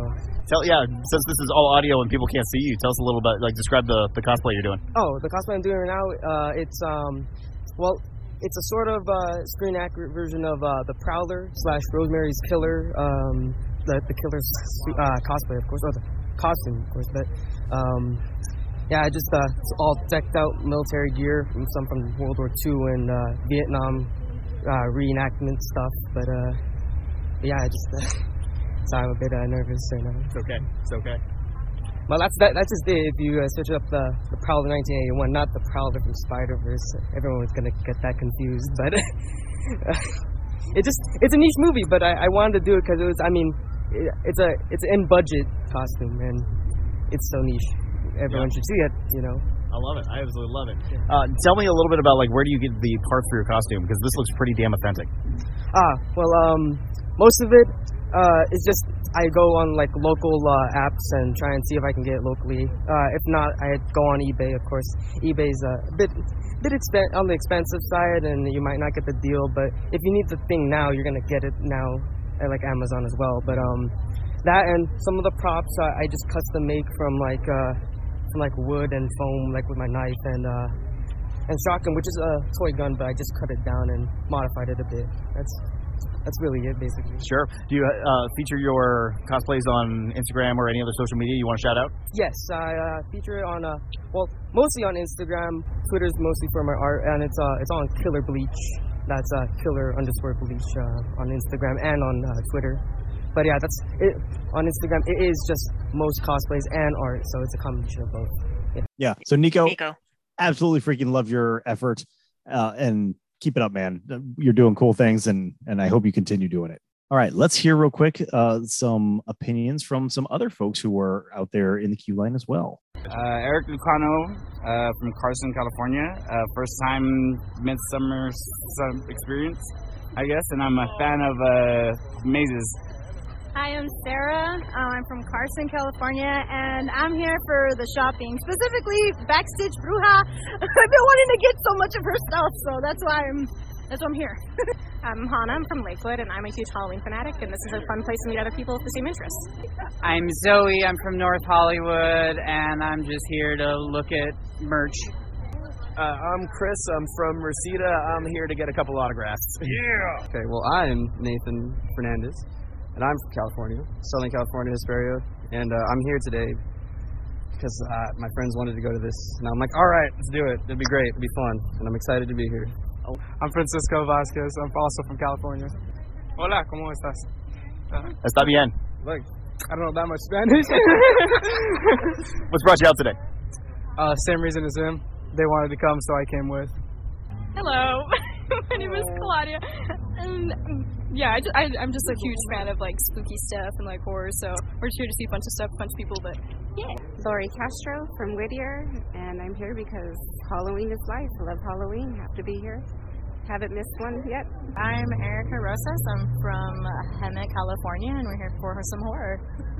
Speaker 19: Tell yeah. Since this is all audio and people can't see you, tell us a little bit. Like describe the the cosplay you're doing.
Speaker 11: oh, the cosplay I'm doing right now, uh, it's um, well, it's a sort of uh, screen accurate version of uh, the Prowler slash Rosemary's Killer, um, the the killer's uh, cosplay, of course, or the costume, of course, but um. Yeah, I just uh, it's all decked out military gear, from some from World War II and uh, Vietnam uh, reenactment stuff. But uh, yeah, I just uh, so I'm a bit uh, nervous right now.
Speaker 19: It's okay. It's okay.
Speaker 11: Well, that's that, that's just it. If you uh, search up the the Prowler 1981, not the Prowler from Spider Verse, everyone's gonna get that confused. But it just it's a niche movie. But I, I wanted to do it because it was. I mean, it, it's a it's an in budget costume and it's so niche. Everyone
Speaker 19: Yeah.
Speaker 11: should see it. You know.
Speaker 19: I love it. I absolutely love it. Uh, tell me a little bit about like where do you get the parts for your costume because this looks pretty damn authentic.
Speaker 11: Ah, well, um, most of it uh, is just I go on like local uh, apps and try and see if I can get it locally. Uh, if not, I go on eBay. Of course, eBay's a bit bit expen- on the expensive side, and you might not get the deal. But if you need the thing now, you're gonna get it now at like Amazon as well. But um, that and some of the props uh, I just custom make from like uh, from like wood and foam, like with my knife and uh, and shotgun, which is a toy gun, but I just cut it down and modified it a bit. That's that's really it, basically.
Speaker 19: Sure. Do you uh, feature your cosplays on Instagram or any other social media you want to shout out?
Speaker 11: Yes, I uh, feature it on uh, well, mostly on Instagram. Twitter's mostly for my art, and it's uh, it's on Killer Bleach. That's uh, Killer underscore Bleach uh, on Instagram and on uh, Twitter. But yeah, that's it. On Instagram, it is just most cosplays and art, so it's a combination of both. Yeah.
Speaker 1: Yeah. So Nico,
Speaker 2: Nico.
Speaker 1: absolutely freaking love your effort, uh, and keep it up, man. You're doing cool things, and and I hope you continue doing it. All right, let's hear real quick uh, some opinions from some other folks who were out there in the queue line as well.
Speaker 32: Uh, Eric Lucano uh, from Carson, California. Uh, first time midsummer experience, I guess, and I'm a fan of uh, mazes.
Speaker 16: Hi, I'm Sarah. Uh, I'm from Carson, California, and I'm here for the shopping, specifically Backstitch Bruja. I've been wanting to get so much of her stuff, so that's why I'm that's why I'm here.
Speaker 23: I'm Hannah. I'm from Lakewood, and I'm a huge Halloween fanatic, and this is a fun place to meet other people with the same interests.
Speaker 10: I'm Zoe. I'm from North Hollywood, and I'm just here to look at merch.
Speaker 33: Uh, I'm Chris. I'm from Reseda. I'm here to get a couple autographs.
Speaker 10: Yeah.
Speaker 34: Okay, well, I'm Nathan Fernandez, and I'm from California, Southern California, Hesperia, and uh, I'm here today because uh, my friends wanted to go to this, and I'm like, all right, let's do it. It'll be great. It'll be fun, and I'm excited to be here.
Speaker 35: I'm Francisco Vasquez. I'm also from California. Hola, ¿cómo estás? Uh,
Speaker 19: Está bien.
Speaker 35: look, I don't know that much Spanish.
Speaker 19: What's brought you out today?
Speaker 35: uh, same reason as him. They wanted to come, so I came with.
Speaker 28: Hello, my name is Claudia, and yeah, I, ju- I, am just a huge fan of like spooky stuff and like horror. So we're just here to see a bunch of stuff, a bunch of people. But yeah,
Speaker 36: Lori Castro from Whittier, and I'm here because Halloween is life. I love Halloween. Have to be here. Haven't missed one yet.
Speaker 37: I'm Erica Rosas. I'm from Hemet, California, and we're here for some horror.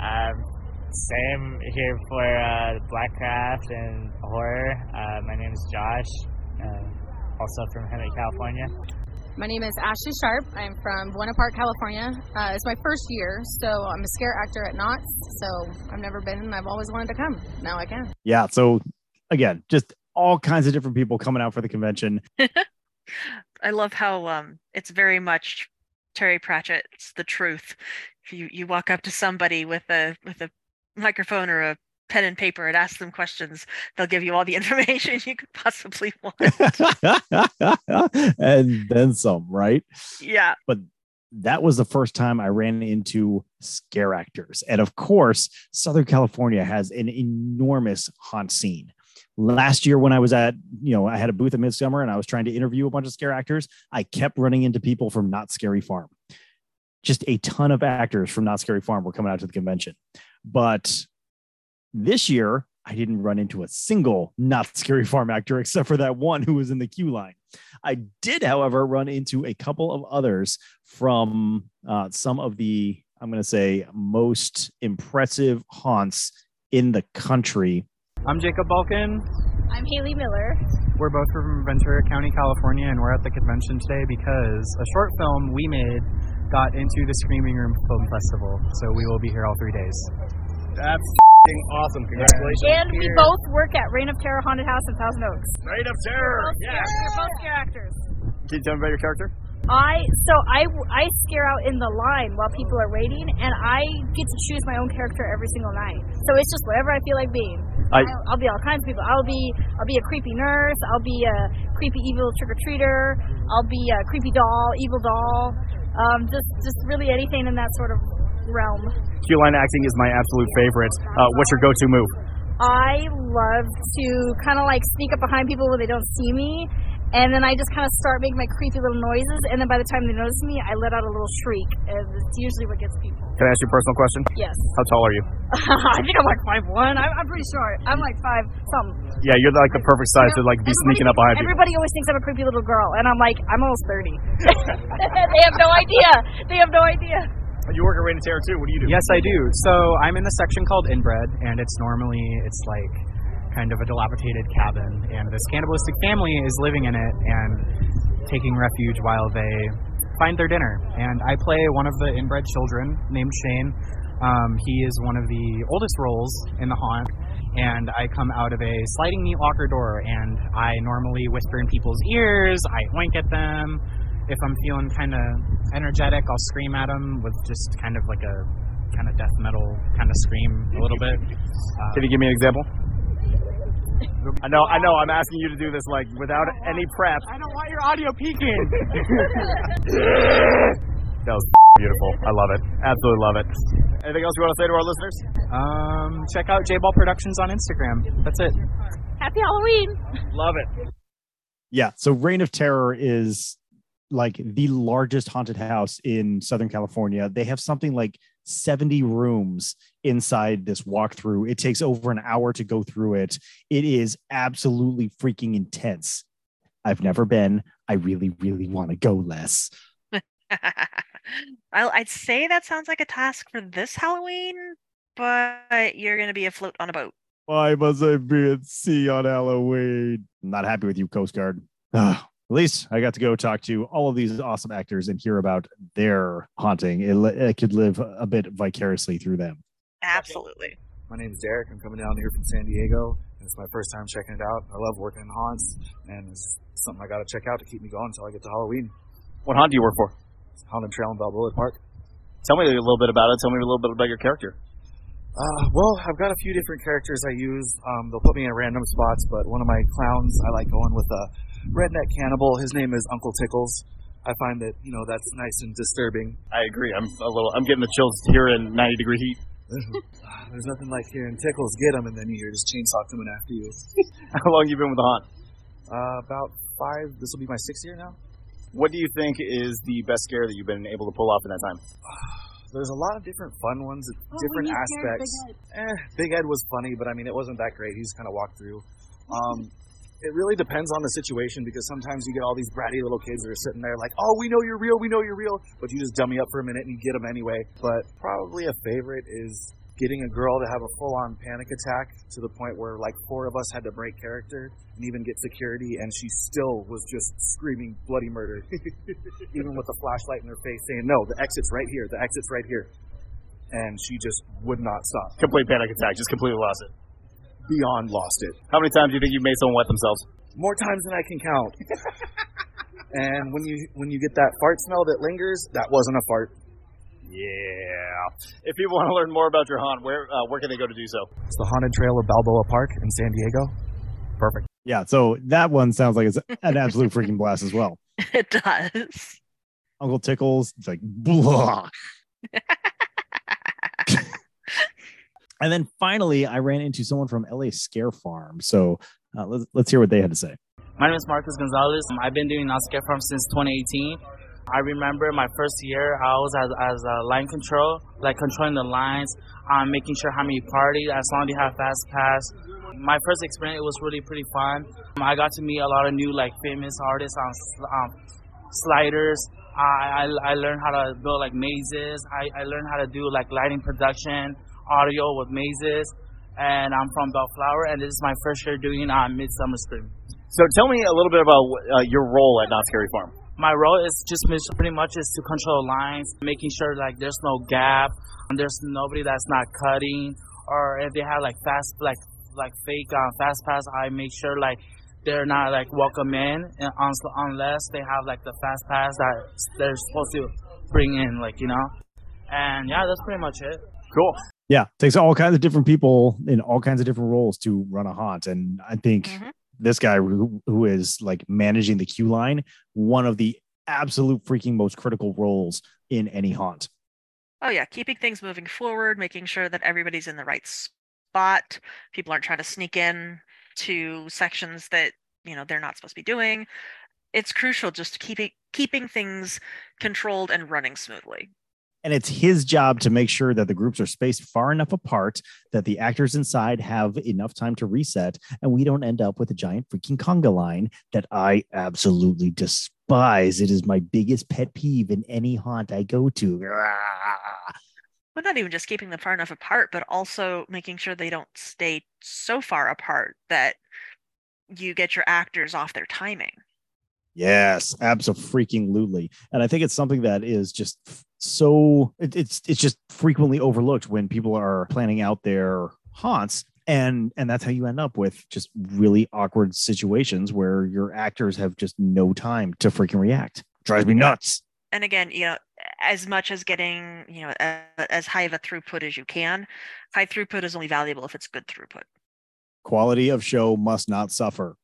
Speaker 22: Um, same here for uh, Blackcraft and horror. Uh, my name is Josh, uh, also from Hemet, California.
Speaker 37: My name is Ashley Sharp. I'm from Buena Park, California. Uh, it's my first year, so I'm a scare actor at Knott's. So I've never been, and I've always wanted to come. Now I can.
Speaker 1: Yeah. So again, just all kinds of different people coming out for the convention.
Speaker 2: I love how um it's very much Terry Pratchett's The Truth. if you you walk up to somebody with a with a microphone or a pen and paper and ask them questions, they'll give you all the information you could possibly want.
Speaker 1: and then some, right?
Speaker 2: yeah.
Speaker 1: But that was the first time I ran into scare actors. And of course, Southern California has an enormous haunt scene. Last year, when I was at, you know, I had a booth at Midsummer and I was trying to interview a bunch of scare actors, I kept running into people from Knott's Scary Farm. Just a ton of actors from Knott's Scary Farm were coming out to the convention. But this year, I didn't run into a single Knott's Scary Farm actor except for that one who was in the queue line. I did, however, run into a couple of others from uh, some of the, I'm going to say, most impressive haunts in the country.
Speaker 10: I'm Jacob Balkin.
Speaker 16: I'm Haley Miller.
Speaker 10: We're both from Ventura County, California, and we're at the convention today because a short film we made got into the Screaming Room Film Festival. So we will be here all three days.
Speaker 19: That's awesome. Congratulations.
Speaker 16: And we both work at Reign of Terror Haunted House in Thousand Oaks.
Speaker 19: Reign of Terror.
Speaker 16: We're both
Speaker 19: Yes.
Speaker 16: We're both scare actors.
Speaker 19: Can you tell me about your character?
Speaker 16: I so I I scare out in the line while people are waiting, and I get to choose my own character every single night. So it's just whatever I feel like being.
Speaker 19: I-
Speaker 16: I'll, I'll be all kinds of people. I'll be I'll be a creepy nurse. I'll be a creepy evil trick or treater. I'll be a creepy doll, evil doll. Um, just just really anything in that sort of realm.
Speaker 19: Q line acting is my absolute favorite. Uh, what's your go-to move?
Speaker 16: I love to kind of like sneak up behind people when they don't see me. And then I just kind of start making my creepy little noises. And then by the time they notice me, I let out a little shriek. And it's usually what gets people.
Speaker 19: Can I ask you a personal question?
Speaker 16: Yes.
Speaker 19: How tall are you?
Speaker 16: I think I'm like five one. I'm, I'm pretty short. I'm like five something.
Speaker 19: Yeah, you're like the perfect size to like be sneaking up behind people.
Speaker 16: Everybody always thinks I'm a creepy little girl, and I'm like, I'm almost thirty. they have no idea. They have no idea.
Speaker 19: You work at Reign of Terror too. What do you do?
Speaker 10: Yes, I do. So I'm in the section called Inbred, and it's normally it's like kind of a dilapidated cabin, and this cannibalistic family is living in it and taking refuge while they find their dinner. And I play one of the inbred children named Shane. Um, he is one of the oldest roles in the haunt, and I come out of a sliding meat locker door, and I normally whisper in people's ears. I wink at them. If I'm feeling kind of energetic, I'll scream at them with just kind of like a kind of death metal kind of scream a little bit. Uh,
Speaker 19: Can you give me an example? I know, I know. I'm asking you to do this like without any prep.
Speaker 10: I don't want your audio peaking.
Speaker 19: That was beautiful. I love it. Absolutely love it. Anything else you want to say to our listeners?
Speaker 10: um, check out J Ball Productions on Instagram. That's it.
Speaker 16: Happy Halloween.
Speaker 19: Love it.
Speaker 1: Yeah. So Reign of Terror is like the largest haunted house in Southern California. They have something like 70 rooms inside this walkthrough. It takes over an hour to go through it. It is absolutely freaking intense. I've never been. I really, really want to go less.
Speaker 2: I'd say that sounds like a task for this Halloween, but you're going to be afloat on a boat.
Speaker 1: Why must I be at sea on Halloween? I'm not happy with you, Coast Guard. At least I got to go talk to all of these awesome actors and hear about their haunting. It, it could live a bit vicariously through them.
Speaker 2: Absolutely.
Speaker 38: My name is Derek. I'm coming down here from San Diego. and It's my first time checking it out. I love working in haunts, and it's something I got to check out to keep me going until I get to Halloween.
Speaker 19: What haunt do you work for?
Speaker 38: Haunted Trail in Balboa Park.
Speaker 19: Tell me a little bit about it. Tell me a little bit about your character.
Speaker 38: Uh, well, I've got a few different characters I use. Um, they'll put me in random spots, but one of my clowns, I like going with a redneck cannibal. His name is Uncle Tickles. I find that you know that's nice and disturbing.
Speaker 19: I agree. I'm a little. I'm getting the chills here in 90 degree heat.
Speaker 38: There's nothing like hearing Tickles get him, and then you hear this chainsaw coming after you.
Speaker 19: How long you been with the haunt?
Speaker 38: Uh, about five. This will be my sixth year now.
Speaker 19: What do you think is the best scare that you've been able to pull off in that time?
Speaker 38: There's a lot of different fun ones,
Speaker 16: Oh,
Speaker 38: different
Speaker 16: when you scared
Speaker 38: aspects.
Speaker 16: Big
Speaker 38: Eh, Big Ed was funny, but I mean, it wasn't that great. He just kind of walked through. Um, it really depends on the situation because sometimes you get all these bratty little kids that are sitting there like, "Oh, we know you're real, we know you're real," but you just dummy up for a minute and you get them anyway. But probably a favorite is getting a girl to have a full-on panic attack to the point where like four of us had to break character and even get security, and she still was just screaming bloody murder, even with a flashlight in her face, saying, "No, the exit's right here. The exit's right here." And she just would not stop.
Speaker 19: Complete panic attack. Just completely lost it.
Speaker 38: Beyond lost it.
Speaker 19: How many times do you think you've made someone wet themselves?
Speaker 38: More times than I can count. and when you when you get that fart smell that lingers, that wasn't a fart.
Speaker 19: Yeah. If people want to learn more about your haunt, where uh, where can they go to do so?
Speaker 39: It's the haunted trail of Balboa Park in San Diego. Perfect.
Speaker 1: Yeah, so that one sounds like it's an absolute freaking blast as well.
Speaker 2: It does.
Speaker 1: Uncle Tickles, it's like blah. and then finally, I ran into someone from LA Scare Farm. So uh, let's let's hear what they had to say.
Speaker 40: My name is Marcus Gonzalez. I've been doing Oscar Farm since 2018. I remember my first year, I was as, as a line control, like controlling the lines, um, making sure how many parties, as long as you have fast pass. My first experience, it was really pretty fun. Um, I got to meet a lot of new, like, famous artists on um, sliders. I, I, I learned how to build, like, mazes. I, I learned how to do, like, lighting production, audio with mazes. And I'm from Bellflower, and this is my first year doing uh, Midsummer Scream.
Speaker 19: So tell me a little bit about uh, your role at Knott's Scary Farm.
Speaker 40: My role is just pretty much is to control lines, making sure like there's no gap, and there's nobody that's not cutting, or if they have like fast like like fake uh, fast pass, I make sure like they're not like welcome in unless they have like the fast pass that they're supposed to bring in, like you know. And yeah, that's pretty much it.
Speaker 19: Cool.
Speaker 1: Yeah, takes all kinds of different people in all kinds of different roles to run a haunt, and I think mm-hmm. this guy who, who is like managing the queue line, one of the absolute freaking most critical roles in any haunt.
Speaker 2: Oh yeah, keeping things moving forward, making sure that everybody's in the right spot. People aren't trying to sneak in to sections that you know they're not supposed to be doing. It's crucial just keeping keeping things controlled and running smoothly.
Speaker 1: And it's his job to make sure that the groups are spaced far enough apart that the actors inside have enough time to reset and we don't end up with a giant freaking conga line that I absolutely despise. It is my biggest pet peeve in any haunt I go to.
Speaker 2: But not even just keeping them far enough apart, but also making sure they don't stay so far apart that you get your actors off their timing.
Speaker 1: Yes, absolutely. And I think it's something that is just so it, it's it's just frequently overlooked when people are planning out their haunts and and that's how you end up with just really awkward situations where your actors have just no time to freaking react. Drives me nuts.
Speaker 2: And again, you know, as much as getting, you know, a, as high of a throughput as you can, high throughput is only valuable if it's good throughput.
Speaker 1: Quality of show must not suffer.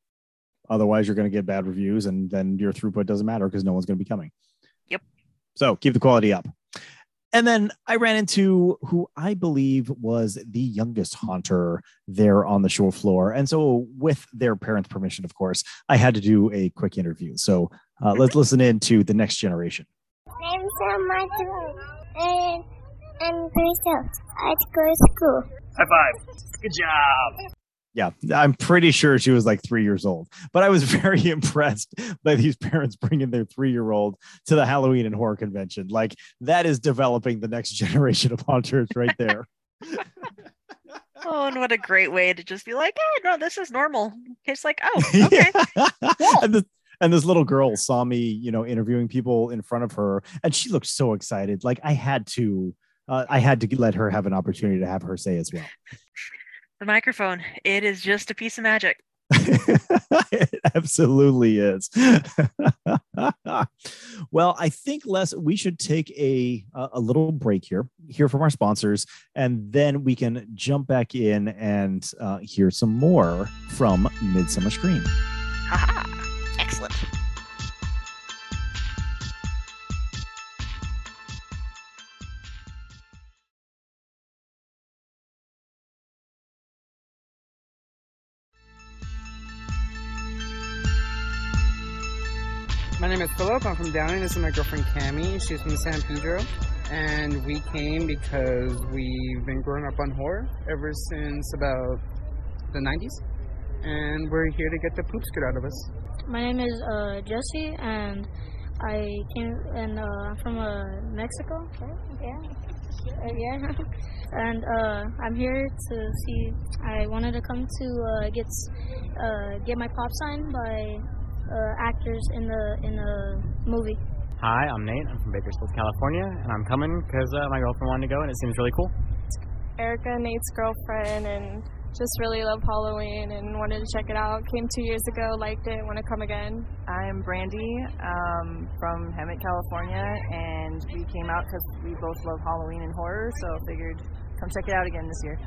Speaker 1: Otherwise, you're going to get bad reviews, and then your throughput doesn't matter because no one's going to be coming.
Speaker 2: Yep.
Speaker 1: So keep the quality up. And then I ran into who I believe was the youngest haunter there on the show floor. And so, with their parents' permission, of course, I had to do a quick interview. So uh, let's listen in to the next generation.
Speaker 41: I'm from Michael, and I'm Crystal. I go to school.
Speaker 19: High five. Good job.
Speaker 1: Yeah, I'm pretty sure she was like three years old. But I was very impressed by these parents bringing their three year old to the Halloween and horror convention. Like, that is developing the next generation of haunters right there.
Speaker 2: Oh, and what a great way to just be like, oh, no, this is normal. It's like, oh, okay.
Speaker 1: and, this, and this little girl saw me, you know, interviewing people in front of her, and she looked so excited. Like, I had to. Uh, I had to let her have an opportunity to have her say as well.
Speaker 2: The microphone, it is just a piece of magic.
Speaker 1: it absolutely is. well, I think Les, we should take a a little break here, hear from our sponsors, and then we can jump back in and uh, hear some more from Midsummer Scream.
Speaker 2: Haha, excellent.
Speaker 42: Name is Philip. I'm from Downey. This is my girlfriend Cami. She's from San Pedro. And we came because we've been growing up on horror ever since about the 90s. And we're here to get the poop scared out of us.
Speaker 15: My name is uh, Jesse, and I came and uh, I'm from uh, Mexico. Yeah, yeah. and uh, I'm here to see. I wanted to come to uh, get uh, get my pop sign by uh, actors in the in the movie.
Speaker 10: Hi, I'm Nate. I'm from Bakersfield, California, and I'm coming because uh, my girlfriend wanted to go, and it seems really cool.
Speaker 17: Erica, Nate's girlfriend, and
Speaker 28: just really love Halloween and wanted to check it out. Came two years ago, liked it, want to come again.
Speaker 43: I'm Brandy um, from Hemet, California, and we came out because we both love Halloween and horror, so figured come check it out again this year.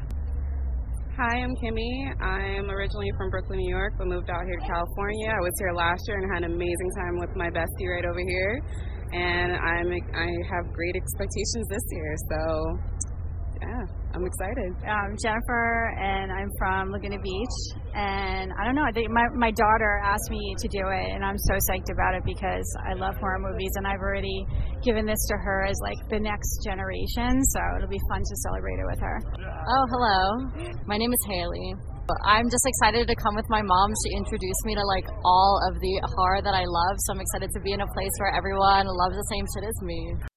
Speaker 36: Hi, I'm Kimmy. I'm originally from Brooklyn, New York, but moved out here to California. I was here last year and had an amazing time with my bestie right over here, and I'm I have great expectations this year. So, yeah, I'm excited.
Speaker 16: I'm Jennifer, and I'm from Laguna Beach. And I don't know, I think my, my daughter asked me to do it, and I'm so psyched about it because I love horror movies, and I've already given this to her as like the next generation. So it'll be fun to celebrate it with her.
Speaker 44: Oh, hello. My name is Haley. I'm just excited to come with my mom. She introduced me to like all of the horror that I love, so I'm excited to be in a place where everyone loves the same shit as me.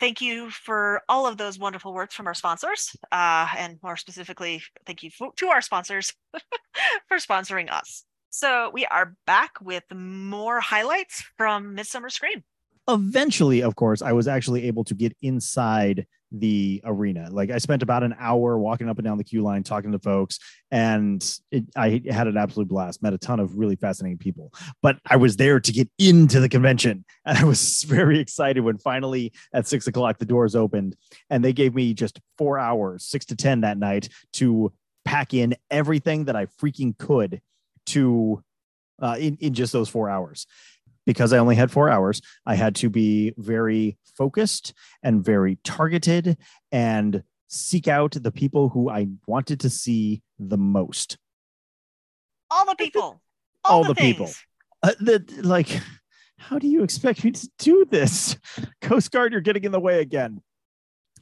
Speaker 2: Thank you for all of those wonderful words from our sponsors, uh, and more specifically, thank you to our sponsors for sponsoring us. So we are back with more highlights from Midsummer Scream.
Speaker 1: eventually of course i was actually able to get inside the arena. Like i spent about an hour walking up and down the queue line talking to folks and it, i had an absolute blast met a ton of really fascinating people. But i was there to get into the convention and i was very excited when finally at six o'clock the doors opened and they gave me just four hours six to ten that night to pack in everything that i freaking could to uh, in, in just those four hours because I only had four hours, I had to be very focused and very targeted and seek out the people who I wanted to see the most.
Speaker 2: All the people.
Speaker 1: All, the, people. Uh, the, like, how do you expect me to do this? Coast Guard, you're getting in the way again.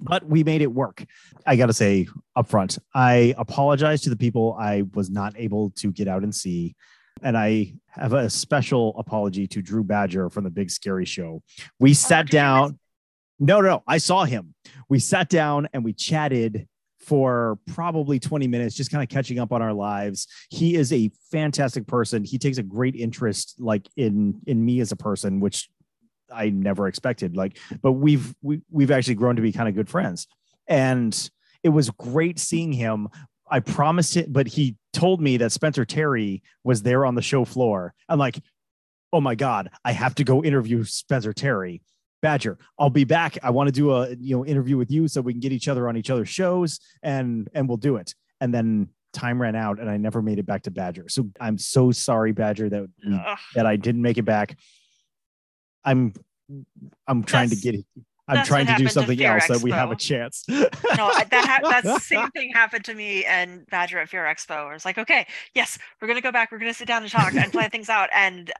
Speaker 1: But we made it work. I got to say up front, I apologize to the people I was not able to get out and see. And I have a special apology to Drew Badger from the Big Scary Show. We oh, sat down. No, no, I saw him. We sat down and we chatted for probably 20 minutes, just kind of catching up on our lives. He is a fantastic person. He takes a great interest like in in me as a person, which I never expected. Like, but we've we, we've actually grown to be kind of good friends. And it was great seeing him. I promised it, but he told me that Spencer Terry was there on the show floor. I'm like, oh my God, I have to go interview Spencer Terry. Badger, I'll be back. I want to do a you know interview with you so we can get each other on each other's shows and and we'll do it. And then time ran out and I never made it back to Badger. So I'm so sorry, Badger, that that I didn't make it back. I'm I'm trying to get it. I'm
Speaker 2: that's
Speaker 1: trying to do
Speaker 2: to
Speaker 1: something
Speaker 2: Fear
Speaker 1: else that we have a chance.
Speaker 2: no, that ha- that same thing happened to me and Badger at Fear Expo. I was like, okay, yes, we're gonna go back. We're gonna sit down and talk and plan things out, and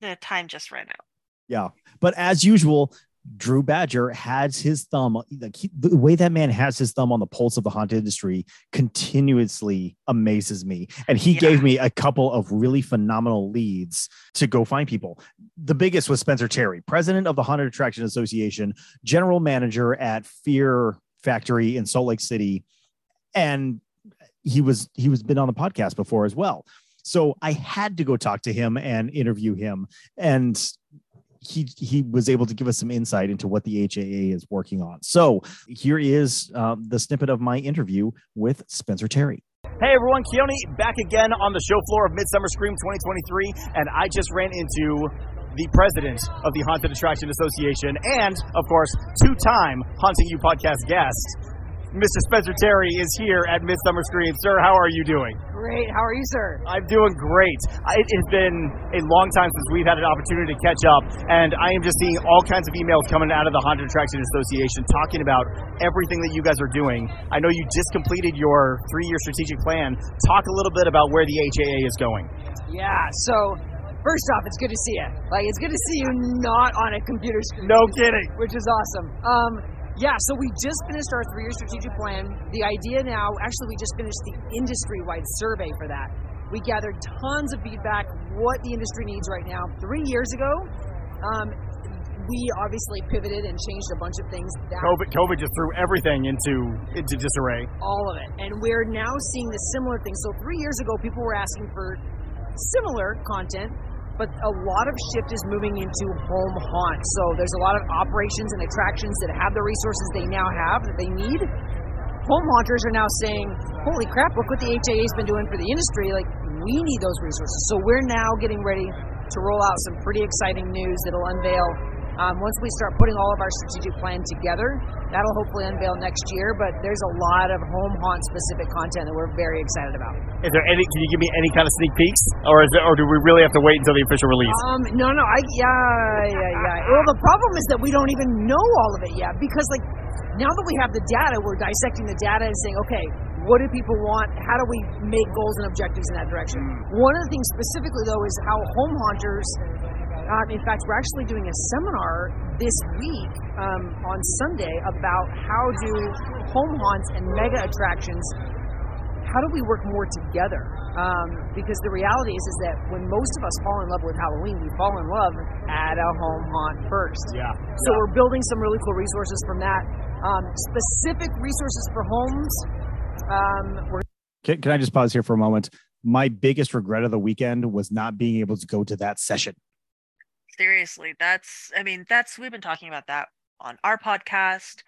Speaker 2: the time just ran out.
Speaker 1: Yeah. But as usual, Drew Badger has his thumb, like he, the way that man has his thumb on the pulse of the haunted industry continuously amazes me. And he gave me a couple of really phenomenal leads to go find people. The biggest was Spencer Terry, president of the Haunted Attraction Association, general manager at Fear Factory in Salt Lake City. And he was he was been on the podcast before as well. So I had to go talk to him and interview him. And he he was able to give us some insight into what the HAA is working on. So here is um, the snippet of my interview with Spencer Terry.
Speaker 19: Hey everyone, Keoni back again on the show floor of Midsummer Scream 2023, and I just ran into the president of the Haunted Attraction Association and, of course, two time Haunting U podcast guest. Mr. Spencer Terry is here at Midsummer Scream. Sir, how are you doing?
Speaker 45: Great. How are you, sir?
Speaker 19: I'm doing great. It has been a long time since we've had an opportunity to catch up, and I am just seeing all kinds of emails coming out of the Haunted Attraction Association talking about everything that you guys are doing. I know you just completed your three year strategic plan. Talk a little bit about where the HAA is going.
Speaker 45: Yeah. So, first off, it's good to see you. Like, it's good to see you not on a computer screen.
Speaker 19: No kidding.
Speaker 45: Which is awesome. Um, yeah, so we just finished our three year strategic plan. The idea now, actually, we just finished the industry wide survey for that. We gathered tons of feedback, what the industry needs right now. Three years ago, um, we obviously pivoted and changed a bunch of things.
Speaker 19: COVID, COVID just threw everything into into disarray.
Speaker 45: all of it. And we're now seeing the similar things. So three years ago, people were asking for similar content, but a lot of shift is moving into home haunt. So there's a lot of operations and attractions that have the resources they now have that they need. Home haunters are now saying, holy crap, look what the HAA's been doing for the industry. Like, we need those resources. So we're now getting ready to roll out some pretty exciting news that'll unveil um, once we start putting all of our strategic plan together. That'll hopefully unveil next year, but there's a lot of home haunt specific content that we're very excited about.
Speaker 19: Is there any? Can you give me any kind of sneak peeks, or is there, or do we really have to wait until the official release?
Speaker 45: Um, no, no, I yeah, yeah, yeah. Well, the problem is that we don't even know all of it yet because, like, now that we have the data, we're dissecting the data and saying, okay, what do people want? How do we make goals and objectives in that direction? One of the things specifically, though, is how home haunters. Um, in fact, we're actually doing a seminar this week um, on Sunday about how do home haunts and mega attractions. How do we work more together? Um, because the reality is, is that when most of us fall in love with Halloween, we fall in love at a home haunt first.
Speaker 19: Yeah.
Speaker 45: So we're building some really cool resources from that. Um, specific resources for homes. Um, we're
Speaker 1: Can, can I just pause here for a moment? My biggest regret of the weekend was not being able to go to that session.
Speaker 2: Seriously, that's I mean, that's we've been talking about that on our podcast,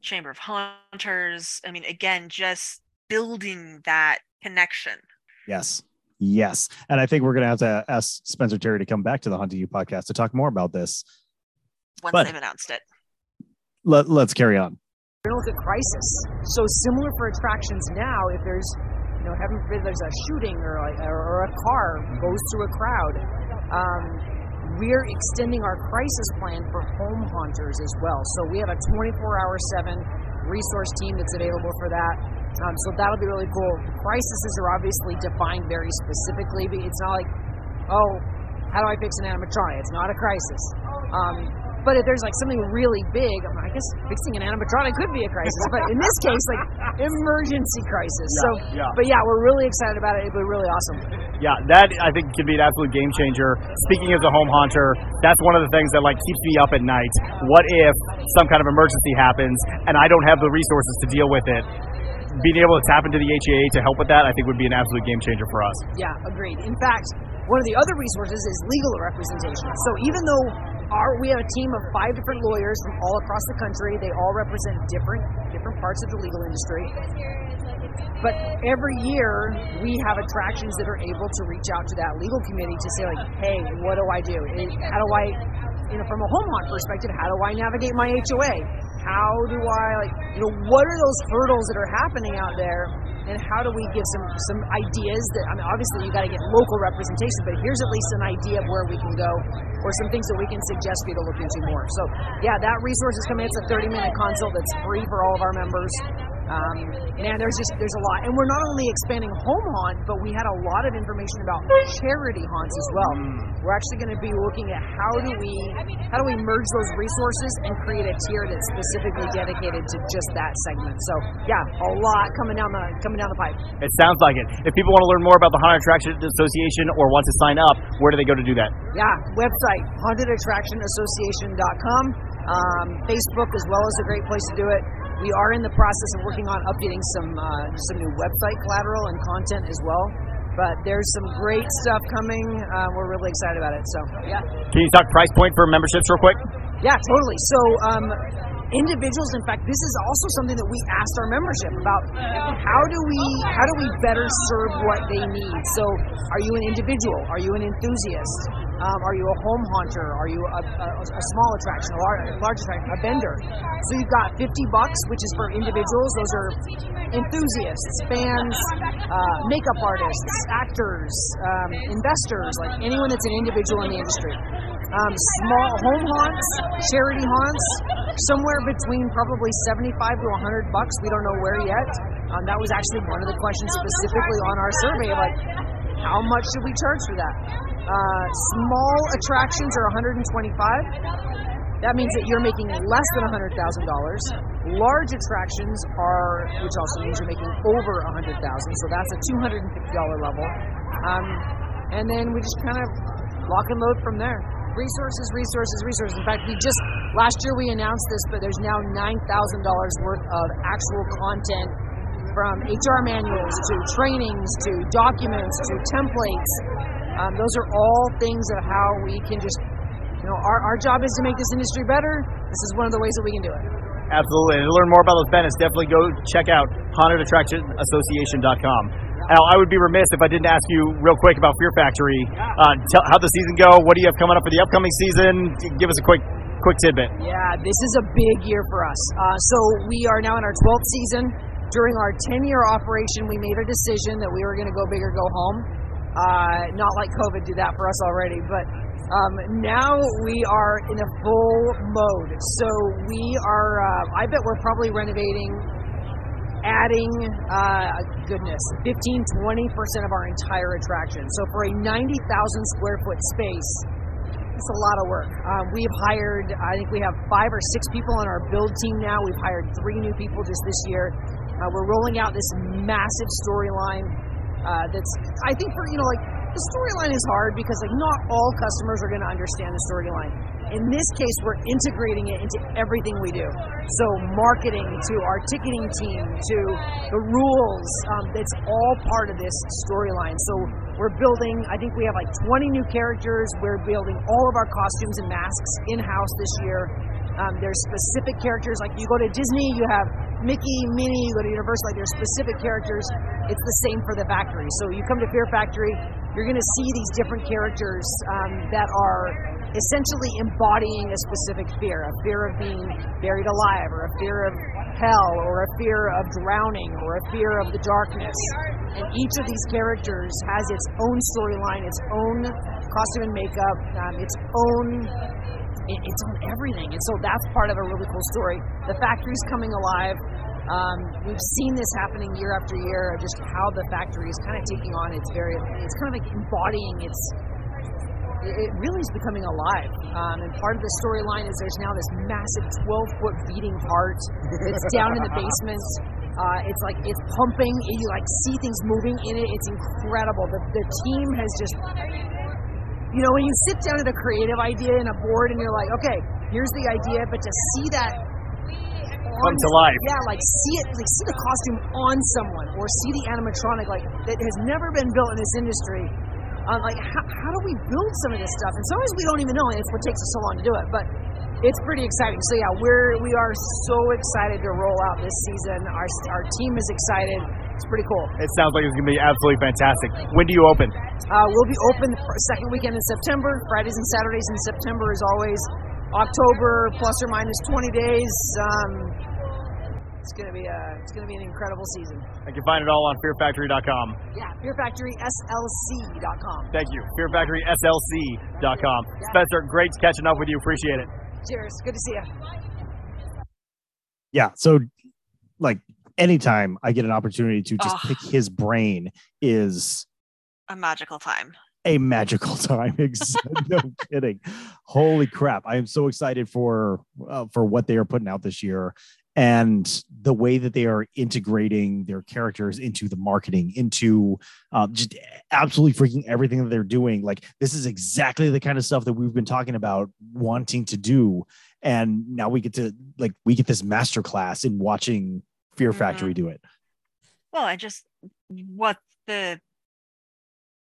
Speaker 2: Chamber of Haunters. I mean, again, just building that connection.
Speaker 1: Yes. Yes. And I think we're going to have to ask Spencer Terry to come back to the Haunting U podcast to talk more about this.
Speaker 2: Once
Speaker 1: But-
Speaker 2: they've announced it.
Speaker 1: Let, let's carry on.
Speaker 45: We're gonna look at crisis. So similar for attractions now, if there's, you know, heaven forbid there's a shooting or a, or a car goes through a crowd, um, we're extending our crisis plan for home haunters as well. So we have a 24-hour seven resource team that's available for that. Um, so that'll be really cool. Crises are obviously defined very specifically. It's not like, oh, how do I fix an animatronic? It's not a crisis. Um, but if there's like something really big, I, guess fixing an animatronic could be a crisis. But in this case, like emergency crisis.
Speaker 19: Yeah,
Speaker 45: so,
Speaker 19: yeah.
Speaker 45: but yeah, we're really excited about it. It'll be really awesome.
Speaker 19: Yeah, that I think can be an absolute game changer. Speaking as a home haunter, that's one of the things that like keeps me up at night. What if some kind of emergency happens and I don't have the resources to deal with it? Being able to tap into the HAA to help with that, I think would be an absolute game changer for us.
Speaker 45: Yeah, agreed. In fact, one of the other resources is legal representation. So even though our, we have a team of five different lawyers from all across the country, they all represent different different parts of the legal industry. But every year we have attractions that are able to reach out to that legal committee to say like, hey, what do I do? How do I, you know, from a home perspective, how do I navigate my HOA? How do I like, you know, what are those hurdles that are happening out there? And how do we give some some ideas that I mean, obviously you got to get local representation, but here's at least an idea of where we can go, or some things that we can suggest for you to look into more. So yeah, that resource is coming. It's a 30 minute consult that's free for all of our members. Um, man, there's just there's a lot, and we're not only expanding home haunt, but we had a lot of information about charity haunts as well. We're actually going to be looking at how do we how do we merge those resources and create a tier that's specifically dedicated to just that segment. So yeah, a lot coming down the coming down the pipe.
Speaker 19: It sounds like it. If people want to learn more about the Haunted Attraction Association or want to sign up, where do they go to do that?
Speaker 45: Yeah, website hauntedattractionassociation.com. Um, Facebook as well is a great place to do it. We are in the process of working on updating some uh, some new website collateral and content as well. But there's some great stuff coming. Uh, we're really excited about it. So yeah,
Speaker 19: Can you talk price point for memberships real quick?
Speaker 45: yeah, totally. So um, individuals, in fact, this is also something that we asked our membership about. How do we how do we better serve what they need? So, are you an individual? Are you an enthusiast? Um, are you a home haunter? Are you a, a, a small attraction, a large, a large attraction, a vendor? So you've got 50 bucks, which is for individuals. Those are enthusiasts, fans, uh, makeup artists, actors, um, investors, like anyone that's an individual in the industry. Um, small home haunts, charity haunts, somewhere between probably 75 to 100 bucks. We don't know where yet. Um, that was actually one of the questions specifically on our survey, like how much should we charge for that? Uh, small attractions are 125. That means that you're making less than $100,000. Large attractions are, which also means you're making over $100,000. So that's a $250 level. Um, and then we just kind of lock and load from there. Resources, resources, resources. In fact, we just last year we announced this, but there's now nine thousand dollars worth of actual content from HR manuals to trainings to documents to templates. Um, those are all things of how we can just, you know, our, our job is to make this industry better. This is one of the ways that we can do it.
Speaker 19: Absolutely. And to learn more about those benefits, definitely go check out hauntedattractionassociation.com. Al, I would be remiss if I didn't ask you real quick about Fear Factory. Uh, tell, how'd the season go? What do you have coming up for the upcoming season? Give us a quick quick tidbit.
Speaker 45: Yeah, this is a big year for us. Uh, so we are now in our 12th season. During our 10 year operation, we made a decision that we were going to go big or go home. Uh, not like COVID did that for us already, but um, now we are in a full mode. So we are, uh, I bet we're probably renovating, adding, uh, goodness, 15, 20% of our entire attraction. So for a 90,000 square foot space, it's a lot of work. Um, we've hired, I think we have five or six people on our build team now. We've hired three new people just this year. Uh, we're rolling out this massive storyline uh, that's, I think, for, you know, like, the storyline is hard because like not all customers are going to understand the storyline. In this case, we're integrating it into everything we do. So marketing to our ticketing team to the rules, um, it's all part of this storyline. So we're building. I think we have like 20 new characters. We're building all of our costumes and masks in house this year. Um, there's specific characters like you go to Disney, you have Mickey, Minnie. You go to Universal, like there's specific characters. It's the same for the factory. So you come to Fear Factory, you're going to see these different characters um, that are essentially embodying a specific fear a fear of being buried alive, or a fear of hell, or a fear of drowning, or a fear of the darkness. And each of these characters has its own storyline, its own costume and makeup, um, its own. It's on everything, and so that's part of a really cool story. The factory's coming alive. Um, we've seen this happening year after year, just how the factory is kind of taking on its very, it's kind of like embodying its, it really is becoming alive. Um, and part of the storyline is there's now this massive 12 foot beating heart that's down in the basement. Uh, it's like it's pumping. You like see things moving in it. It's incredible. The, the team has just, you know, when you sit down at a creative idea in a board and you're like, okay, here's the idea, but to see that
Speaker 19: come to life.
Speaker 45: Yeah, like see it, like see the costume on someone, or see the animatronic like that has never been built in this industry. Um, like how, how do we build some of this stuff? And sometimes we don't even know, and it's what takes us so long to do it. But it's pretty exciting. So yeah, we're we are so excited to roll out this season. Our our team is excited. It's pretty cool.
Speaker 19: It sounds like it's going to be absolutely fantastic. When do you open?
Speaker 45: Uh, we'll be open the second weekend in September. Fridays and Saturdays in September, as always. October plus or minus 20 days. Um, it's gonna be a it's gonna be an incredible season.
Speaker 19: I can find it all on fearfactory.com.
Speaker 45: Yeah, fearfactoryslc.com.
Speaker 19: Thank you. Fearfactoryslc.com. Yeah. Spencer, great catching up with you. Appreciate it.
Speaker 45: Cheers. Good to see you.
Speaker 1: Yeah. So, like, anytime I get an opportunity to just pick his brain is
Speaker 2: a magical time
Speaker 1: a magical time. no kidding. Holy crap! I am so excited for uh, for what they are putting out this year, and the way that they are integrating their characters into the marketing, into uh, just absolutely freaking everything that they're doing. Like this is exactly the kind of stuff that we've been talking about wanting to do, and now we get to like we get this masterclass in watching Fear Factory do it.
Speaker 2: Well, I just what the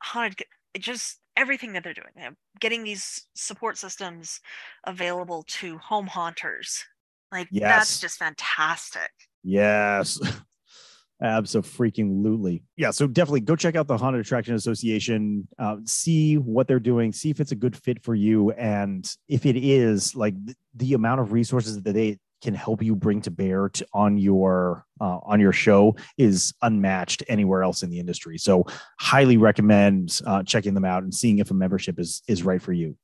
Speaker 2: haunted just everything that they're doing getting these support systems available to home haunters like yes. that's just fantastic
Speaker 1: yes Absolutely. Yeah. So definitely go check out the Haunted Attraction Association, uh, see what they're doing, see if it's a good fit for you. And if it is, like th- the amount of resources that they can help you bring to bear to, on your uh, on your show is unmatched anywhere else in the industry. So highly recommend uh, checking them out and seeing if a membership is is right for you.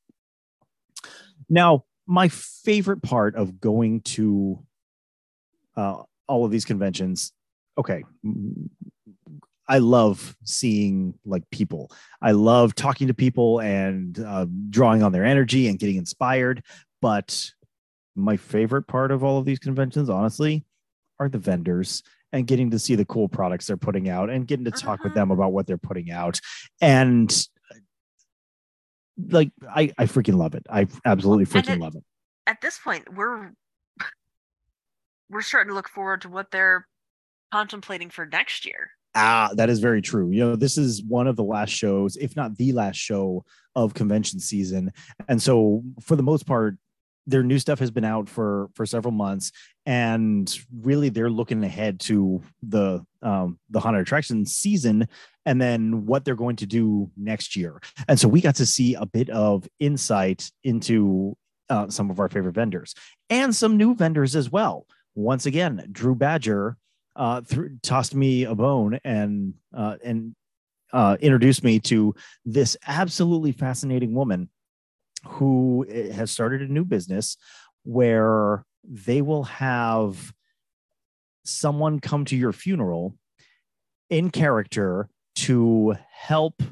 Speaker 1: Now, my favorite part of going to uh, all of these conventions, okay, I love seeing like people. I love talking to people and uh, drawing on their energy and getting inspired. But my favorite part of all of these conventions, honestly, are the vendors and getting to see the cool products they're putting out and getting to talk uh-huh. with them about what they're putting out. And like I, I freaking love it. I absolutely freaking love it.
Speaker 2: At this point, we're we're starting to look forward to what they're contemplating for next year.
Speaker 1: Ah, that is very true. You know, this is one of the last shows, if not the last show of convention season. And so for the most part, their new stuff has been out for for several months and really they're looking ahead to the um the haunted attraction season and then what they're going to do next year. And so we got to see a bit of insight into uh, some of our favorite vendors and some new vendors as well. Once again drew badger uh threw, tossed me a bone and uh and uh introduced me to this absolutely fascinating woman who eh, has started a new business where they will have someone come to your funeral in character to help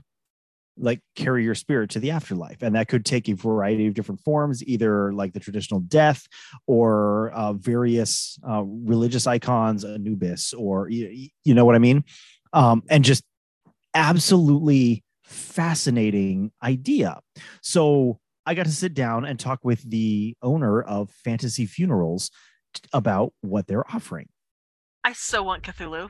Speaker 1: like carry your spirit to the afterlife. And that could take a variety of different forms either like the traditional death or uh, various uh, religious icons anubis or you, you know what i mean? Um, and just absolutely fascinating idea. So I got to sit down and talk with the owner of Fantasy Funerals t- about what they're offering.
Speaker 2: I so want Cthulhu.